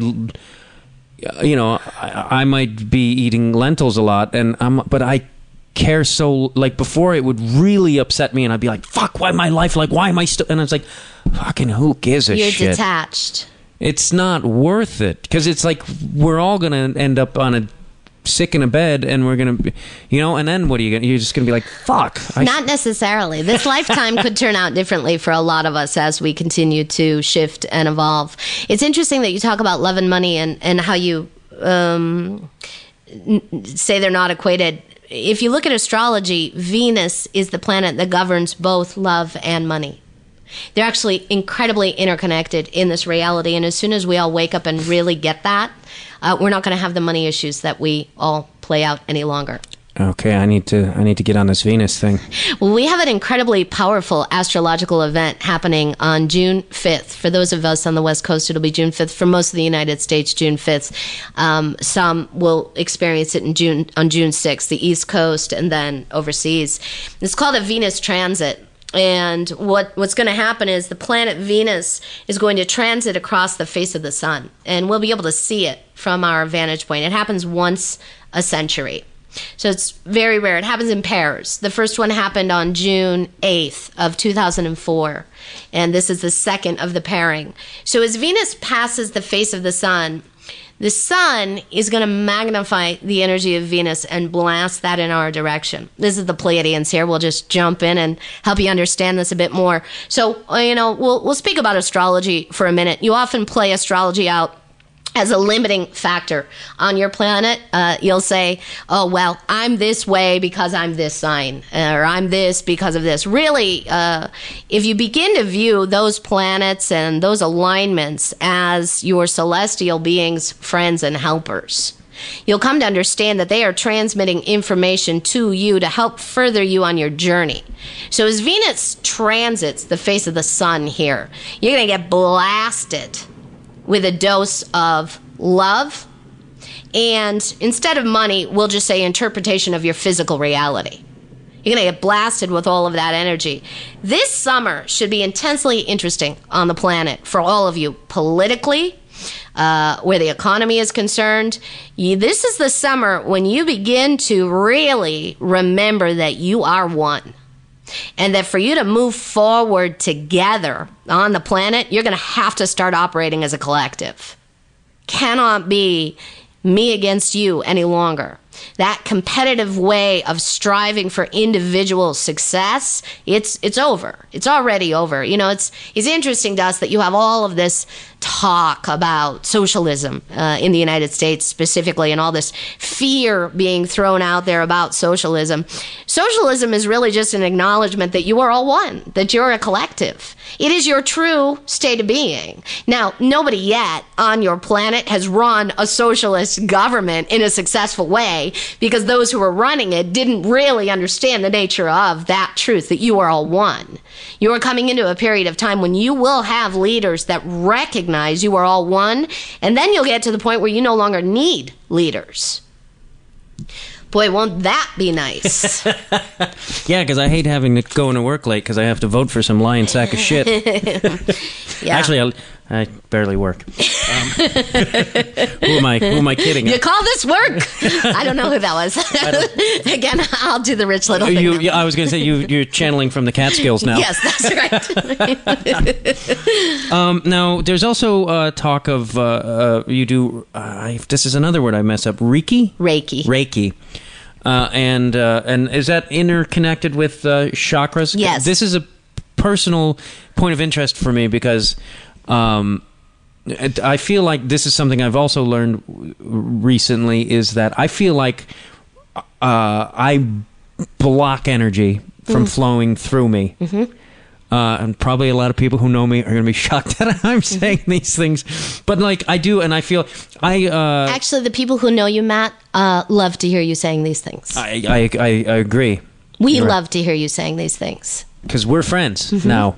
you know, I, I might be eating lentils a lot, and I'm, but I care so like before it would really upset me, and I'd be like, "Fuck, why my life? Like, why am I still?" And it's like, "Fucking who gives a You're shit?" detached. It's not worth it because it's like we're all gonna end up on a sick in a bed, and we're gonna, be, you know, and then what are you gonna? You're just gonna be like, "Fuck." I Not necessarily. This lifetime could turn out differently for a lot of us as we continue to shift and evolve. It's interesting that you talk about love and money and, and how you um, n- say they're not equated. If you look at astrology, Venus is the planet that governs both love and money. They're actually incredibly interconnected in this reality. And as soon as we all wake up and really get that, uh, we're not going to have the money issues that we all play out any longer. Okay, I need to I need to get on this Venus thing. Well, we have an incredibly powerful astrological event happening on June 5th. For those of us on the West Coast, it'll be June 5th. For most of the United States, June 5th. Um, some will experience it in June on June 6th, the East Coast, and then overseas. It's called a Venus transit. And what what's going to happen is the planet Venus is going to transit across the face of the sun, and we'll be able to see it from our vantage point. It happens once a century. So it's very rare. It happens in pairs. The first one happened on June 8th of 2004, and this is the second of the pairing. So as Venus passes the face of the sun, The sun is going to magnify the energy of Venus and blast that in our direction. This is the Pleiadians here. We'll just jump in and help you understand this a bit more. So, uh, you know, we'll, we'll speak about astrology for a minute. You often play astrology out as a limiting factor on your planet, uh, you'll say, "Oh well, I'm this way because I'm this sign, or I'm this because of this." Really, uh, if you begin to view those planets and those alignments as your celestial beings, friends, and helpers, you'll come to understand that they are transmitting information to you to help further you on your journey. So as Venus transits the face of the sun here, you're going to get blasted with a dose of love and instead of money, we'll just say interpretation of your physical reality. You're going to get blasted with all of that energy. This summer should be intensely interesting on the planet for all of you politically, uh, where the economy is concerned. You, this is the summer when you begin to really remember that you are one. And that for you to move forward together on the planet, you're going to have to start operating as a collective. Cannot be me against you any longer. That competitive way of striving for individual success, it's it's over. It's already over. You know, it's it's interesting to us that you have all of this talk about socialism uh, in the United States specifically, and all this fear being thrown out there about socialism. Socialism is really just an acknowledgement that you are all one, that you're a collective. It is your true state of being. Now, nobody yet on your planet has run a socialist government in a successful way because those who were running it didn't really understand the nature of that truth that you are all one. You are coming into a period of time when you will have leaders that recognize you are all one, and then you'll get to the point where you no longer need leaders. Boy, won't that be nice? [laughs] Yeah, because I hate having to go into work late because I have to vote for some lying sack of shit. [laughs] Yeah. Actually, I, I barely work. Um, [laughs] who am I? Who am I kidding? you call this work? [laughs] I don't know who that was. [laughs] Again, I'll do the Rich Little thing. you, you- I was going to say you, you're channeling from the Catskills now. Yes, that's right. Um, now, there's also uh, talk of uh, uh, you do. Uh, this is another word I mess up. Reiki. Reiki. Reiki. Uh, and uh, and is that interconnected with uh, chakras? Yes. This is a personal point of interest for me because um, I feel like this is something I've also learned recently is that I feel like uh, I block energy from flowing through me. Mm-hmm. Uh, and probably a lot of people who know me are going to be [laughs] shocked that I'm saying these things, but like I do, and I feel I uh, Actually, the people who know you, Matt, uh, love to hear you saying these things. I, I, I, I agree we you're right. love to hear you saying these things. because we're friends Mm-hmm. now.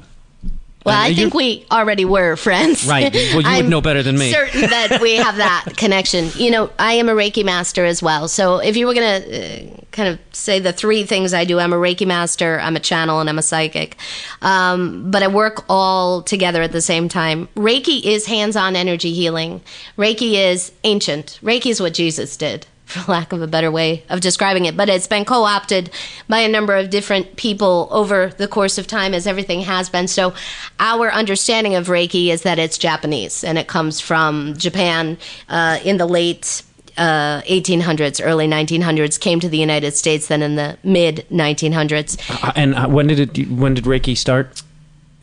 Well, I think we already were friends. Right. Well, you would know better than me. Certain that we have that [laughs] connection. You know, I am a Reiki master as well. So if you were going to uh, kind of say the three things I do, I'm a Reiki master, I'm a channel, and I'm a psychic. Um, but I work all together at the same time. Reiki is hands-on energy healing. Reiki is ancient. Reiki is what Jesus did for lack of a better way of describing it. But it's been co opted by a number of different people over the course of time, as everything has been. So, our understanding of Reiki is that it's Japanese and it comes from Japan uh, in the late. Uh, 1800s, early 1900s, came to the United States. Then in the mid 1900s, Uh, And uh, when did it? When did Reiki start?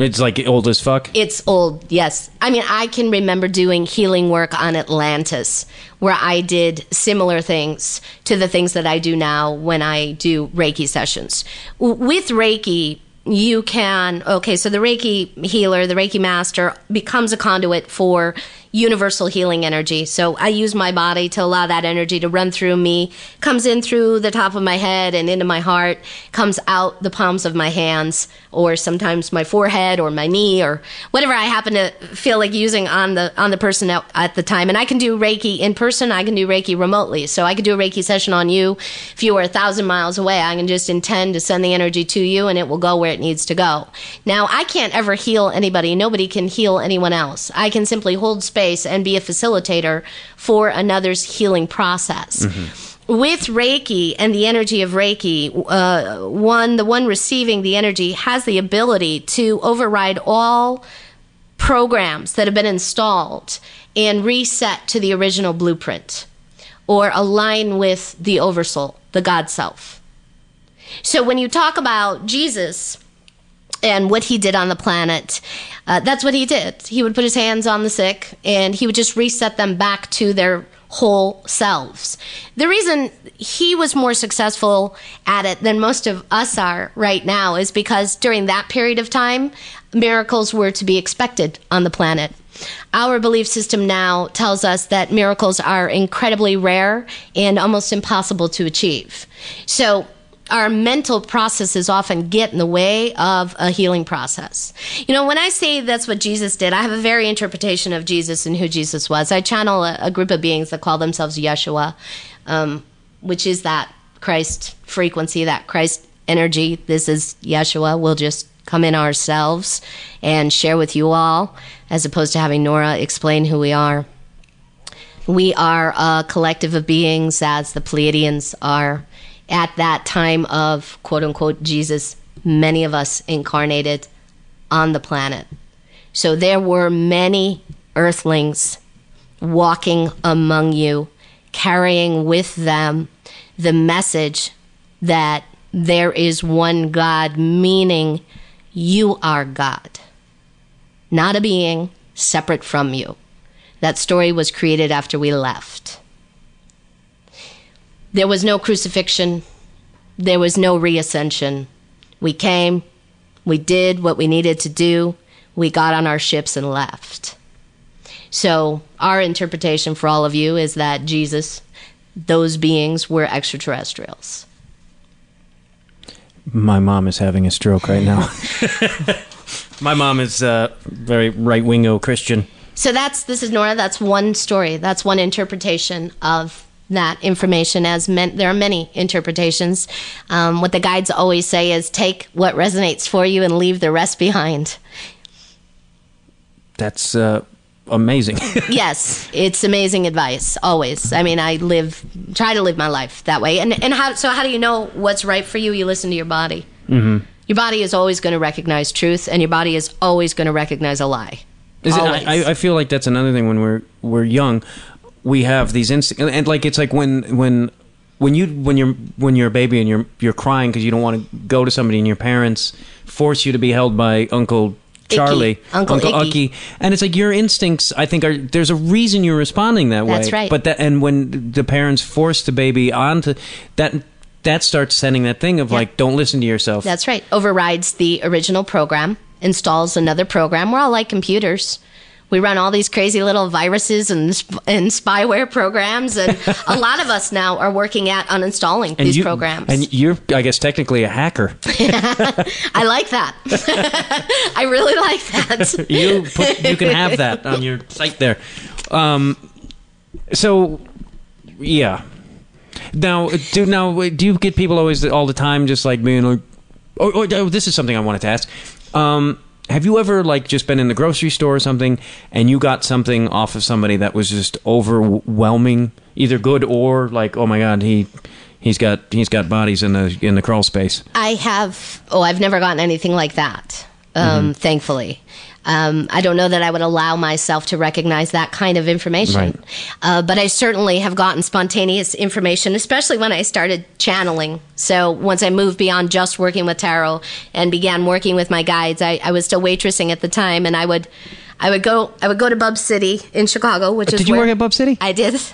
It's like old as fuck. It's old, yes. I mean, I can remember doing healing work on Atlantis, where I did similar things to the things that I do now when I do Reiki sessions. With Reiki, you can, okay, so the Reiki healer, the Reiki master becomes a conduit for universal healing energy. So I use my body to allow that energy to run through me, comes in through the top of my head and into my heart, comes out the palms of my hands, or sometimes my forehead or my knee or whatever I happen to feel like using on the on the person at, at the time. And I can do Reiki in person, I can do Reiki remotely. So I could do a Reiki session on you if you were a thousand miles away. I can just intend to send the energy to you and it will go where it needs to go. Now I can't ever heal anybody. Nobody can heal anyone else. I can simply hold space and be a facilitator for another's healing process with Reiki and the energy of Reiki, uh, one the one receiving the energy has the ability to override all programs that have been installed and reset to the original blueprint or align with the oversoul, the God self. So when you talk about Jesus and what he did on the planet, uh, that's what he did. He would put his hands on the sick and he would just reset them back to their whole selves. The reason he was more successful at it than most of us are right now is because during that period of time, miracles were to be expected on the planet. Our belief system now tells us that miracles are incredibly rare and almost impossible to achieve. So, our mental processes often get in the way of a healing process. You know, when I say that's what Jesus did, I have a very interpretation of Jesus and who Jesus was. I channel a, a group of beings that call themselves Yeshua, um, which is that Christ frequency, that Christ energy. This is Yeshua. We'll just come in ourselves and share with you all, as opposed to having Nora explain who we are. We are a collective of beings, as the Pleiadians are at that time of quote unquote Jesus, many of us incarnated on the planet. So there were many earthlings walking among you, carrying with them the message that there is one God, meaning you are God, not a being separate from you. That story was created after we left. There was no crucifixion. There was no reascension. We came, we did what we needed to do, we got on our ships and left. So, our interpretation for all of you is that Jesus, those beings were extraterrestrials. My mom is having a stroke right now. [laughs] [laughs] My mom is uh, very right wingo Christian. So that's this is Nora. That's one story. That's one interpretation of that information. As men, there are many interpretations. Um, what the guides always say is take what resonates for you and leave the rest behind. That's uh, amazing. [laughs] yes, it's amazing advice. Always. I mean, I live, try to live my life that way. And and how? So how do you know what's right for you? You listen to your body. Mm-hmm. Your body is always going to recognize truth, and your body is always going to recognize a lie. Is it, I, I feel like that's another thing when we're we're young, we have these instincts, and, and like it's like when when when you when you're when you're a baby and you're you're crying because you don't want to go to somebody and your parents force you to be held by Uncle Charlie, Uncle Icky. Ucky, and it's like your instincts. I think are there's a reason you're responding that way. That's right. But that and when the parents force the baby onto that. That starts sending that thing of Yeah. like, don't listen to yourself. That's right. Overrides the original program, installs another program. We're all like computers. We run all these crazy little viruses and and spyware programs, and [laughs] a lot of us now are working at uninstalling and these you, programs. And you're, I guess, technically a hacker. [laughs] I like that. [laughs] I really like that. you put, you can have that on your site there. Um, so yeah. Now, do now do you get people always all the time just like being like, oh, oh, oh, this is something I wanted to ask. Um, have you ever like just been in the grocery store or something and you got something off of somebody that was just overwhelming, either good or like, oh my god, he he's got he's got bodies in the in the crawl space. I have. Oh, I've never gotten anything like that. Um, Thankfully, um, I don't know that I would allow myself to recognize that kind of information. Right. Uh, but I certainly have gotten spontaneous information, especially when I started channeling. So once I moved beyond just working with tarot and began working with my guides, I, I was still waitressing at the time, and I would. I would go. I would go to Bub City in Chicago, which is Did you work at Bub City? I did. [laughs]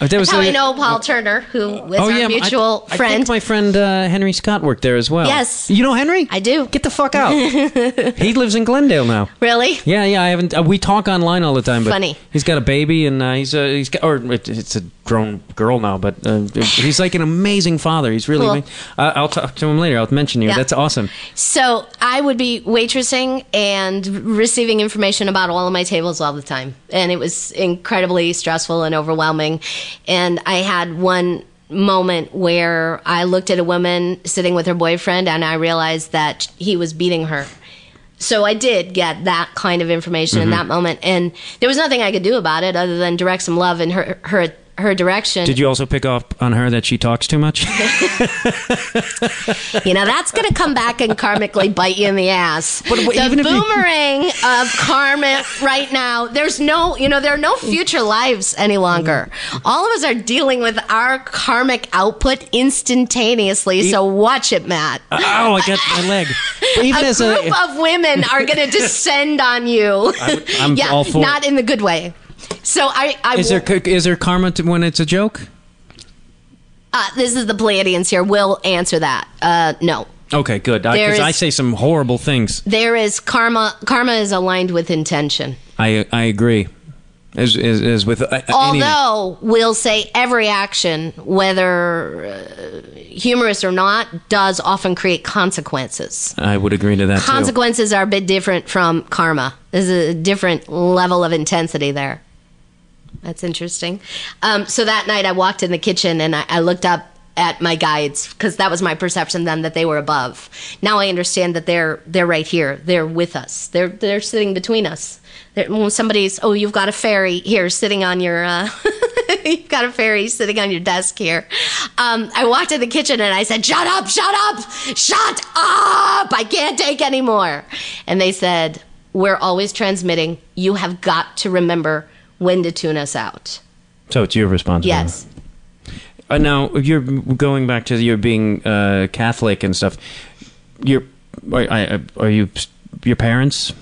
Oh, that was how I the- know Paul Turner, who was our I- mutual I, friend. think my friend uh, Henry Scott worked there as well. Yes. you know Henry. I do. Get the fuck out. [laughs] he lives in Glendale now. really? Yeah, yeah. I haven't. Uh, we talk online all the time. But Funny. He's got a baby, and uh, he's uh, he's got, or it, it's a grown girl now, but uh, he's like an amazing father. He's really. Cool. ama- Uh, I'll talk to him later. I'll mention you. Yeah. That's awesome. So I would be waitressing and receiving information about all of my tables all the time. And it was incredibly stressful and overwhelming. And I had one moment where I looked at a woman sitting with her boyfriend and I realized that he was beating her. So I did get that kind of information in mm-hmm. that moment, and there was nothing I could do about it other than direct some love in her her her direction. Did you also pick up on her that she talks too much? [laughs] You know, that's going to come back and karmically bite you in the ass. But the even if you- boomerang of karma right now, there's no, you know, there are no future lives any longer. All of us are dealing with our karmic output instantaneously. So watch it, Matt. Uh, oh, I got my leg. [laughs] But even a as group a, of women are going to descend on you. I'm yeah, all for not in the good way. So I, I is there is there karma to, when it's a joke? uh, this is the Pleiadians here. We'll answer that. Uh, no. Okay, good. There Because is- I say some horrible things. There is karma. Karma is aligned with intention. I I agree. As as, as with uh, any- Although we'll say every action, whether uh, humorous or not, does often create consequences. I would agree to that too. Consequences are a bit different from karma. There's a different level of intensity there. That's interesting. Um, so that night, I walked in the kitchen and I, I looked up at my guides because that was my perception then that they were above. Now I understand that they're they're right here. They're with us. They're they're sitting between us. When somebody's oh you've got a fairy here sitting on your uh, [laughs] you've got a fairy sitting on your desk here. Um, I walked in the kitchen and I said shut up shut up shut up I can't take anymore. And they said we're always transmitting. You have got to remember when to tune us out. So it's your responsibility. Yes. Uh, now you're going back to your being uh, Catholic and stuff. You're are, I- are you your parents?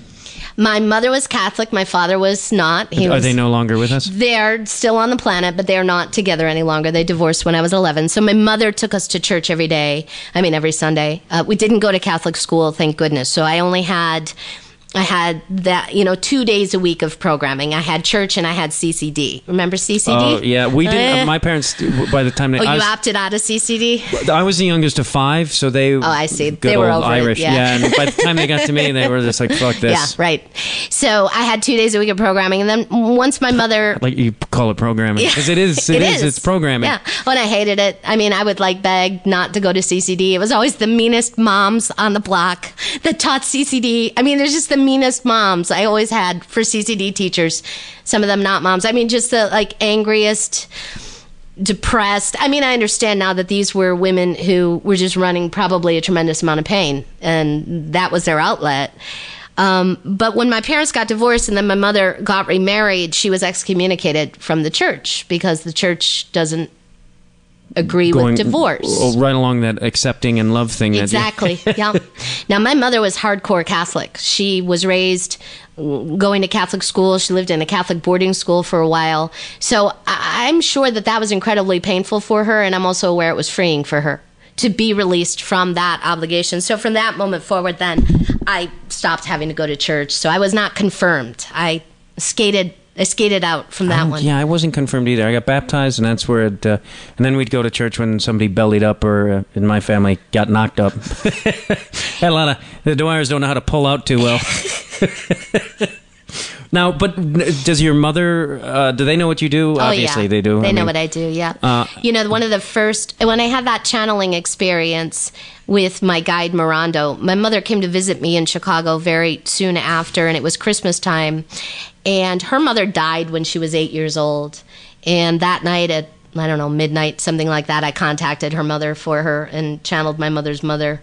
My mother was Catholic. My father was not. He Are was, they no longer with us? They're still on the planet, but they're not together any longer. They divorced when I was 11. So my mother took us to church every day. I mean, every Sunday. Uh, we didn't go to Catholic school, thank goodness. So I only had. I had that, you know, two days a week of programming. I had church and I had CCD. Remember CCD? Oh yeah, we didn't. Eh. my parents, by the time they, Oh, I you was, opted out of CCD? I was the youngest of five, so they. Oh, I see. Good They were over it, Irish, yeah. And by the time they got to me, they were just like, "Fuck this." [laughs] Yeah, right. So I had two days a week of programming. And then once my mother [laughs] Like you call it programming because it is. [laughs] It is. is. It's programming. Yeah. When I hated it. I mean, I would like beg not to go to CCD. It was always the meanest moms on the block that taught CCD. I mean, there's just the meanest moms I always had for CCD teachers. Some of them not moms. I mean, just the like angriest depressed. I mean, I understand now that these were women who were just running probably a tremendous amount of pain, and that was their outlet. Um, but when my parents got divorced and then my mother got remarried, she was excommunicated from the church because the church doesn't agree with divorce. right along that accepting and love thing. Exactly. [laughs] yeah. Now, my mother was hardcore Catholic. She was raised going to Catholic school. She lived in a Catholic boarding school for a while. So I'm sure that that was incredibly painful for her, and I'm also aware it was freeing for her to be released from that obligation. So from that moment forward, then I stopped having to go to church. So I was not confirmed. I skated. I skated out from that one. Yeah, I wasn't confirmed either. I got baptized, and that's where it. Uh, and then we'd go to church when somebody bellied up, or uh, in my family, got knocked up. [laughs] Had a lot of the Dwyers don't know how to pull out too well. [laughs] now, but does your mother? Uh, do they know what you do? Obviously, Oh, yeah. they do. They I know mean, what I do. Yeah. Uh, you know, one of the first when I had that channeling experience with my guide Mirando, my mother came to visit me in Chicago very soon after, and it was Christmas time, and her mother died when she was eight years old, and that night at I don't know midnight something like that, I contacted her mother for her and channeled my mother's mother.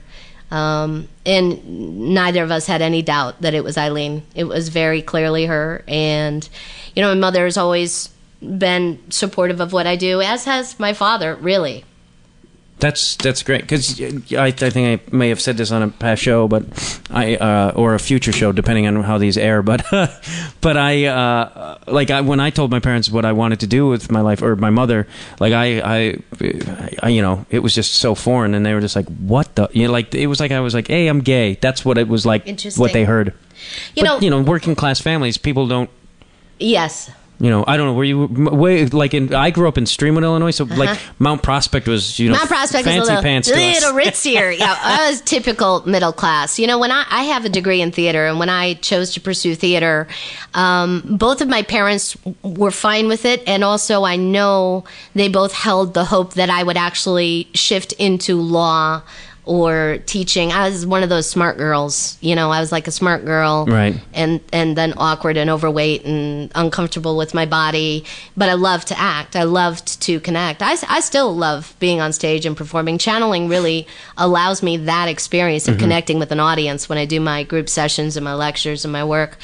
Um, and neither of us had any doubt that it was Eileen. It was very clearly her. And, you know, my mother has always been supportive of what I do, as has my father, really. That's that's great because I, I think I may have said this on a past show, but I uh, or a future show, depending on how these air. But [laughs] but I uh, like I, when I told my parents what I wanted to do with my life, or my mother, like I, I, I you know, it was just so foreign, and they were just like, "What the?" You know, like it was like I was like, "Hey, I'm gay." That's what it was like. Interesting. What they heard. You but, know- you know, working class families, people don't. Yes. You know, I don't know. Were you way like in? I grew up in Streamwood, Illinois, so like Mount Prospect was you know Uh-huh. Mount Prospect fancy is a little, pants little ritzier. [laughs] yeah, I was typical middle class. You know, when I, I have a degree in theater, and when I chose to pursue theater, um, both of my parents were fine with it, and also I know they both held the hope that I would actually shift into law or teaching. I was one of those smart girls. You know, I was like a smart girl, Right. And and then awkward and overweight and uncomfortable with my body. But I loved to act. I loved to connect. I, I still love being on stage and performing. Channeling really allows me that experience of mm-hmm. connecting with an audience when I do my group sessions and my lectures and my work.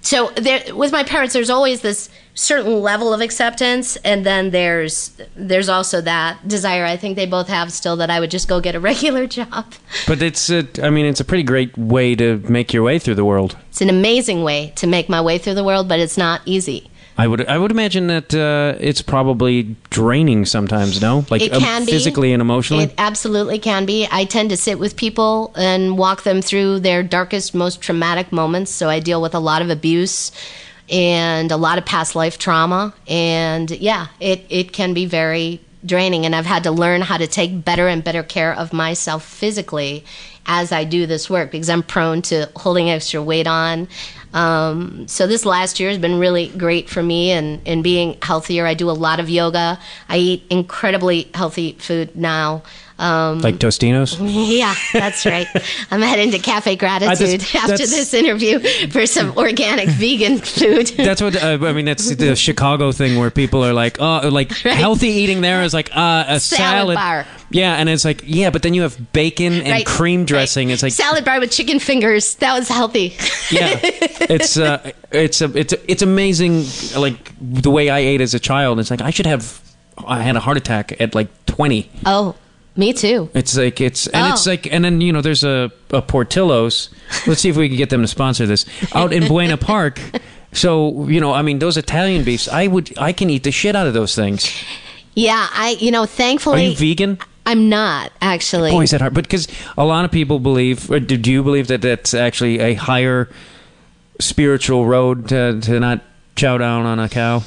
So there, with my parents, there's always this certain level of acceptance, and then there's there's also that desire. I think they both have still that I would just go get a [laughs] regular job. But it's a, I mean, it's a pretty great way to make your way through the world. It's an amazing way to make my way through the world, but it's not easy. I would I would imagine that uh, it's probably draining sometimes. No, like It um, can be physically and emotionally. It absolutely can be. I tend to sit with people and walk them through their darkest, most traumatic moments. So I deal with a lot of abuse and a lot of past life trauma. And yeah, it, it can be very draining. And I've had to learn how to take better and better care of myself physically as I do this work because I'm prone to holding extra weight on. Um, so this last year has been really great for me and, and being healthier. I do a lot of yoga. I eat incredibly healthy food now. Um, like Tostinos. [laughs] yeah, that's right. I'm heading to Cafe Gratitude just- after this interview for some organic vegan food. [laughs] That's what uh, I mean. That's the Chicago thing where people are like, oh, like Right. healthy eating there is like uh, a Salad bar. Yeah, and it's like yeah, but then you have bacon and Right, cream dressing. right. It's like salad bar with chicken fingers. That was healthy. [laughs] yeah, it's uh, it's a, it's it's amazing. Like the way I ate as a child. It's like I should have. I had a heart attack at like twenty. oh, me too. It's like it's and it's Oh. like and then you know there's a, a Portillo's. Let's see if we can get them to sponsor this out in Buena Park. [laughs] So you know, I mean, those Italian beefs, I would I can eat the shit out of those things. Yeah, I you know thankfully, Are you vegan? I'm not actually. Boy, is that hard. But because a lot of people believe, or do do you believe that that's actually a higher spiritual road to, to not chow down on a cow?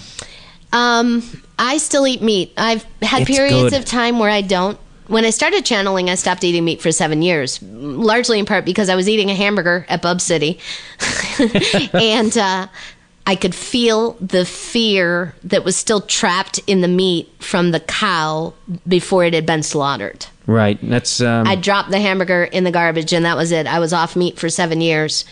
Um, I still eat meat. I've had It's periods good. of time where I don't. When I started channeling, I stopped eating meat for seven years, largely in part because I was eating a hamburger at Bub City, [laughs] and uh, I could feel the fear that was still trapped in the meat from the cow before it had been slaughtered. Right. That's um, I dropped the hamburger in the garbage, and that was it. I was off meat for seven years.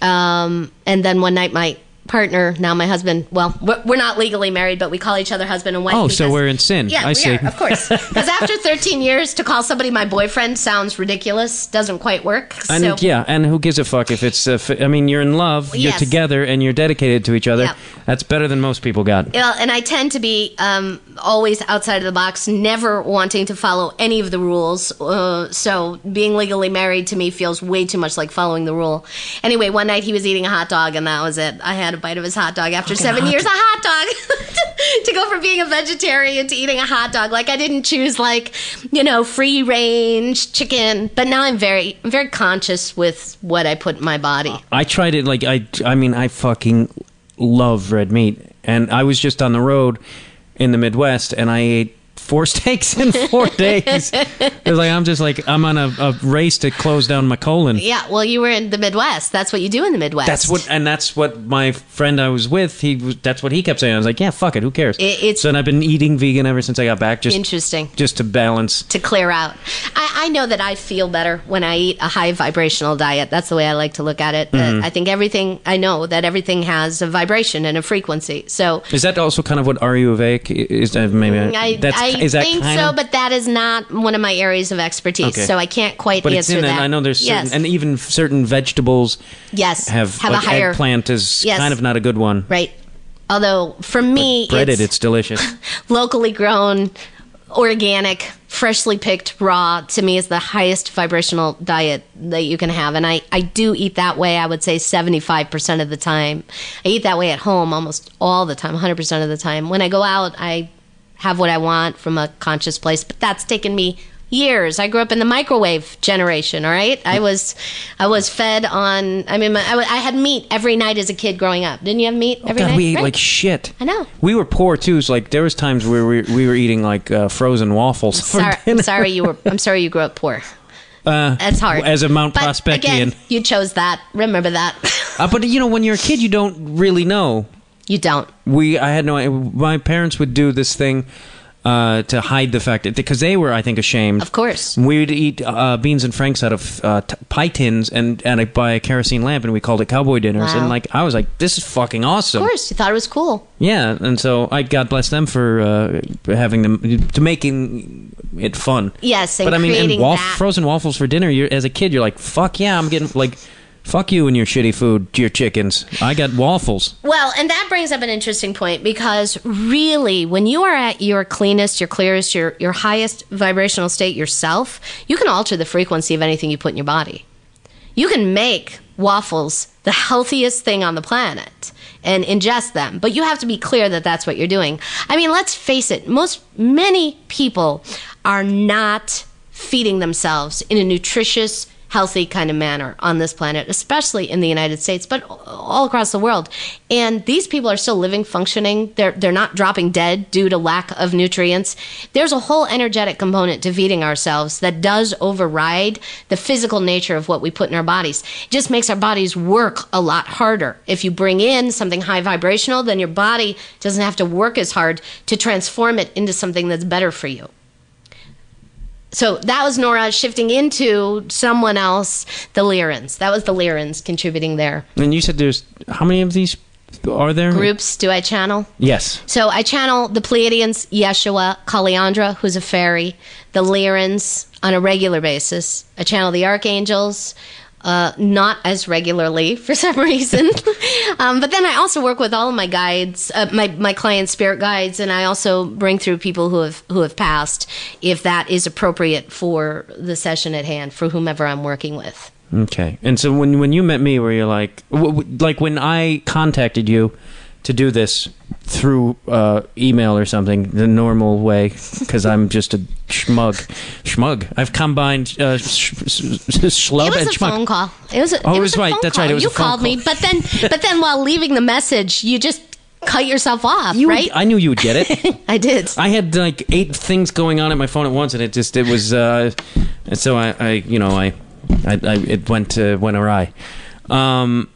Um, and then one night, my partner, now my husband, well, we're, we're not legally married, but we call each other husband and wife. Oh, so we're in sin. Yeah, I we see. are, of course. [laughs] Because after 13 years, to call somebody my boyfriend sounds ridiculous. Doesn't quite work. And so, yeah, and who gives a fuck if it's? Uh, I mean, you're in love, you're Yes. together, and you're dedicated to each other. Yeah. That's better than most people got. Well, and I tend to be um, always outside of the box, never wanting to follow any of the rules. Uh, so being legally married to me feels way too much like following the rule. Anyway, one night he was eating a hot dog, and that was it. I had a bite of his hot dog after seven years. A hot dog [laughs] to go from being a vegetarian to eating a hot dog. Like I didn't choose like you know free range chicken, but now I'm very I'm very conscious with what I put in my body. I tried it like I I mean I fucking love red meat and I was just on the road in the Midwest and I ate four steaks in 4 [laughs] days. It was like I'm just like I'm on a, a race to close down my colon. Yeah, well, you were in the Midwest. That's what you do in the Midwest. That's what and that's what my friend I was with he was that's what he kept saying. I was like, "Yeah, fuck it, who cares?" It- it's- so and I've been eating vegan ever since I got back just Interesting. just to balance. to clear out. I, I know that I feel better when I eat a high vibrational diet. That's the way I like to look at it. Mm-hmm. Uh, I think everything, I know that everything has a vibration and a frequency. So Is that also kind of what Ayurvedic is that maybe I, that's I is that think so, of but that is not one of my areas of expertise. Okay. So I can't quite but it's answer in it. that. I know there's certain, yes. and even certain vegetables yes. have, have like a higher eggplant is Yes. kind of not a good one. right. Although for me, Breaded, it's, it's delicious. [laughs] locally grown, organic, freshly picked, raw, to me is the highest vibrational diet that you can have. And I, I do eat that way, I would say 75% of the time. I eat that way at home almost all the time, 100% of the time. When I go out, I have what I want from a conscious place, but that's taken me years. I grew up in the microwave generation, all right? I was I was fed on I mean my, I, I had meat every night as a kid growing up. Didn't you have meat every Oh, God, night? we ate Right. like shit. I know. We were poor too. So like there was times where we, we were eating like uh, frozen waffles Sorry. I'm sorry you were. [laughs] I'm sorry you grew up poor. Uh, That's hard. As a Mount But Prospectian, again, you chose that. Remember that. uh, but you know when you're a kid, you don't really know. You don't. We I had no. My parents would do this thing. uh, to hide the fact that because they were, I think, ashamed. Of course. we would eat uh, beans and franks out of uh, t- pie tins and and I buy a kerosene lamp, and we called it cowboy dinners. Wow. And like I was like, this is fucking awesome. Of course, you thought it was cool. Yeah, and so I God bless them for uh, having them to making it fun. Yes, but I mean, and creating waf- that- frozen waffles for dinner. You're, as a kid, you're like, fuck yeah, I'm getting like, fuck you and your shitty food, your chickens. I got waffles. Well, and that brings up an interesting point because really, when you are at your cleanest, your clearest, your, your highest vibrational state yourself, you can alter the frequency of anything you put in your body. You can make waffles the healthiest thing on the planet and ingest them, but you have to be clear that that's what you're doing. I mean, let's face it, most, many people are not feeding themselves in a nutritious, healthy kind of manner on this planet, especially in the United States, but all across the world. And these people are still living, functioning. They're they're not dropping dead due to lack of nutrients. There's a whole energetic component to feeding ourselves that does override the physical nature of what we put in our bodies. It just makes our bodies work a lot harder. If you bring in something high vibrational, then your body doesn't have to work as hard to transform it into something that's better for you. So that was Nora shifting into someone else, the Lyrans. That was the Lyrans contributing there. And you said there's how many of these are there? Groups do I channel? Yes. So I channel the Pleiadians, Yeshua, Kaliandra, who's a fairy, the Lyrans on a regular basis. I channel the archangels, uh, not as regularly [laughs] for some reason. um, but then I also work with all of my guides, uh, my my clients' spirit guides, and I also bring through people who have who have passed, if that is appropriate for the session at hand for whomever I'm working with. Okay. And so when when you met me, were you like, w- w- like when I contacted you to do this through uh, email or something, the normal way, because I'm just a schmug. Schmug. I've combined uh, sh- sh- schlub It was a schmug. phone call. It was. A, Oh, it it was was a right. phone That's call. right. It was you a phone called me, but then, but then while leaving the message, you just cut yourself off, You would- right? I knew you would get it. [laughs] I did. I had like eight things going on at my phone at once, and it just it was. Uh, and so I, I you know I, I, I it went uh, went awry. Um,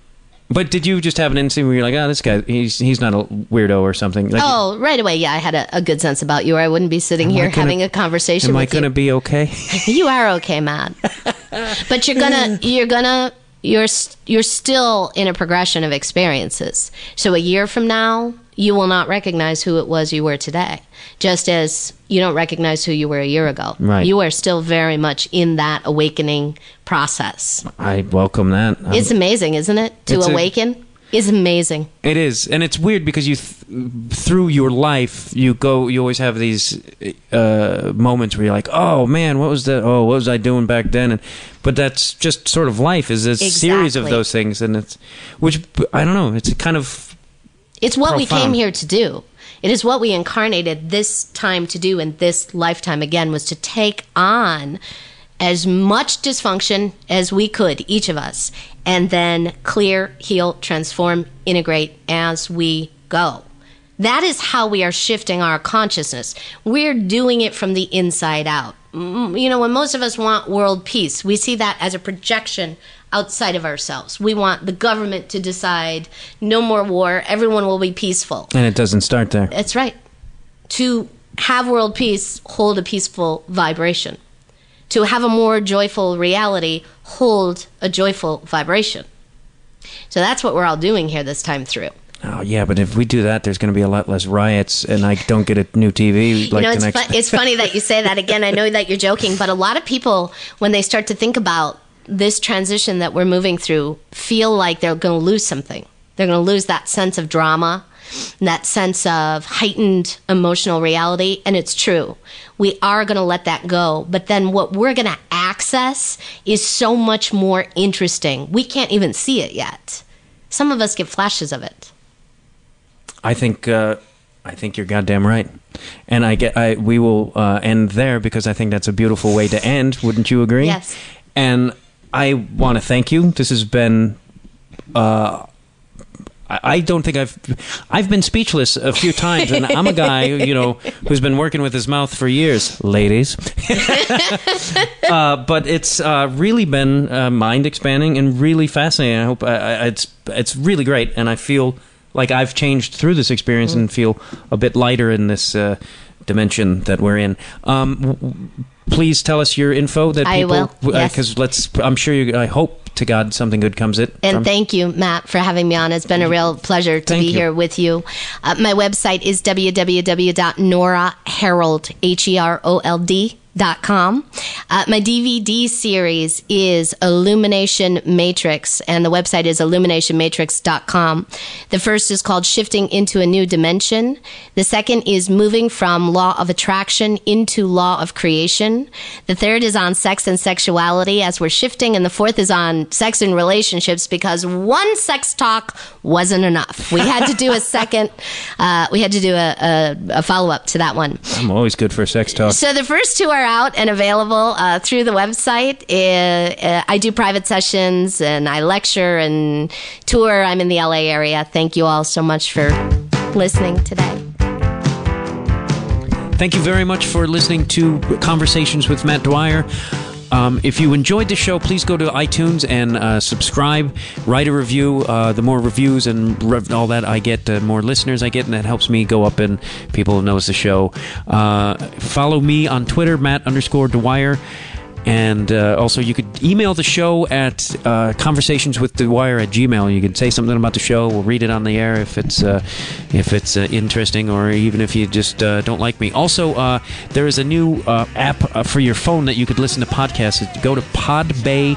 but did you just have an instinct where you're like, oh, this guy, he's he's not a weirdo or something? Like, Oh, right away. Yeah, I had a, a good sense about you, or I wouldn't be sitting here gonna- having a conversation am I going to be okay? [laughs] you are okay, Matt. [laughs] but you're gonna, you're gonna, you're you're still in a progression of experiences. So a year from now, you will not recognize who it was you were today. Just as you don't recognize who you were a year ago. Right. You are still very much in that awakening process. I welcome that. Um, It's amazing, isn't it? To It's a- awaken is amazing. It is, and it's weird because you, th- through your life, you go. You always have these uh, moments where you're like, "Oh man, what was that? Oh, what was I doing back then?" And but that's just sort of life. Is a series of those things, and it's which I don't know. It's kind of It's what we came here to do. It is what we incarnated this time to do in this lifetime again was to take on as much dysfunction as we could, each of us, and then clear, heal, transform, integrate as we go. That is how we are shifting our consciousness. We're doing it from the inside out. Mm, You know, when most of us want world peace, we see that as a projection outside of ourselves. We want the government to decide no more war, everyone will be peaceful. and it doesn't start there. That's right. To have world peace, hold a peaceful vibration. To have a more joyful reality, hold a joyful vibration. So that's what we're all doing here this time through. Oh yeah, but if we do that, there's going to be a lot less riots, and I don't get a new TV like you know, the it's, next. fu- it's funny that you say that again. I know that you're joking, but a lot of people, when they start to think about this transition that we're moving through, feel like they're going to lose something. They're going to lose that sense of drama, that sense of heightened emotional reality. And it's true. We are going to let that go. But then what we're going to access is so much more interesting. We can't even see it yet. Some of us get flashes of it. I think uh, I think you're goddamn right, and I get I we will uh, end there because I think that's a beautiful way to end. Wouldn't you agree? Yes. And I want to thank you. This has been. Uh, I I don't think I've I've been speechless a few times, and I'm a guy [laughs] you know who's been working with his mouth for years, ladies. [laughs] uh, but it's uh, really been uh, mind expanding and really fascinating. I hope I, I, it's it's really great, and I feel like I've changed through this experience and feel a bit lighter in this uh, dimension that we're in. Um, please tell us your info that I people will, yes. because let's. I'm sure you. I hope to God something good comes it. And from. thank you, Matt, for having me on. It's been a real pleasure to Thank be you. here with you. Uh, my website is www.noraherold, H-E-R-O-L-D. Dot com. Uh, my DVD series is Illumination Matrix, and the website is illuminationmatrix.com. The first is called Shifting into a New Dimension. The second is Moving from Law of Attraction into Law of Creation. The third is on sex and sexuality as we're shifting, and the fourth is on sex and relationships because one sex talk wasn't enough. We had to do a second, uh, we had to do a, a, a follow up to that one. I'm always good for sex talk. So the first two are out and available uh, through the website. Uh, I do private sessions and I lecture and tour. I'm in the LA area. Thank you all so much for listening today. Thank you very much for listening to Conversations with Matt Dwyer. Um, if you enjoyed the show, please go to iTunes and uh, subscribe, write a review. Uh, the more reviews and rev- all that I get, the more listeners I get, and that helps me go up and people knows the show. Uh, follow me on Twitter, Matt underscore Dwyer. And uh, also, you could email the show at uh, conversations with Dwyer at Gmail. You can say something about the show. We'll read it on the air if it's uh, if it's uh, interesting, or even if you just uh, don't like me. Also, uh, there is a new app for your phone that you could listen to podcasts. Go to Podbay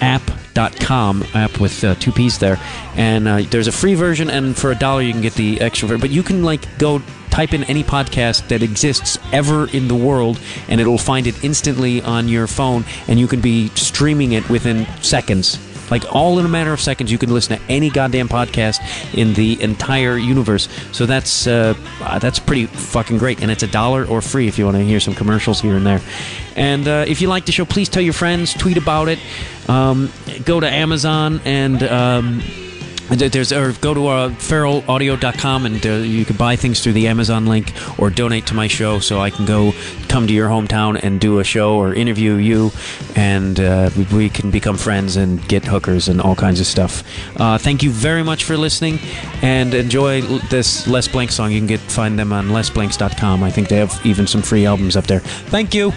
app.com app with uh, two p's there and uh, there's a free version and for a dollar you can get the extra ver- but you can like go type in any podcast that exists ever in the world and it'll find it instantly on your phone and you can be streaming it within seconds. Like all in a matter of seconds you can listen to any goddamn podcast in the entire universe. So that's uh, uh, that's pretty fucking great and it's a dollar or free if you want to hear some commercials here and there. And uh, if you like the show please tell your friends tweet about it. Um, go to amazon and um, there's or go to uh, feralaudio.com and uh, you can buy things through the Amazon link or donate to my show so I can go come to your hometown and do a show or interview you and uh, we- we can become friends and get hookers and all kinds of stuff. Uh, thank you very much for listening and enjoy this Les Blank song. You can get find them on lesblanks.com. I think they have even some free albums up there. Thank you.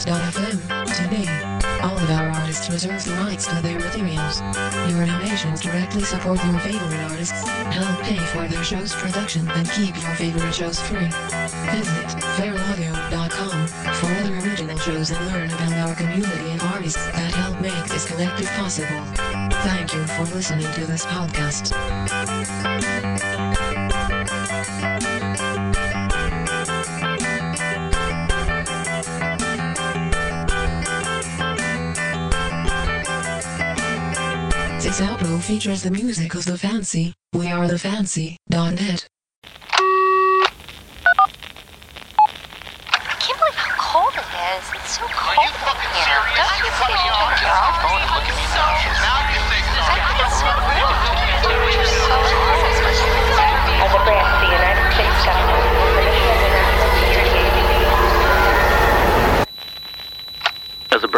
Castmates.fm. Today, all of our artists reserve the rights to their materials. Your donations directly support your favorite artists, help pay for their show's production, and keep your favorite shows free. Visit FeralAudio.com for other original shows and learn about our community and artists that help make this collective possible. Thank you for listening to this podcast. Outro features the music of The Fancy. We are The Fancy.net.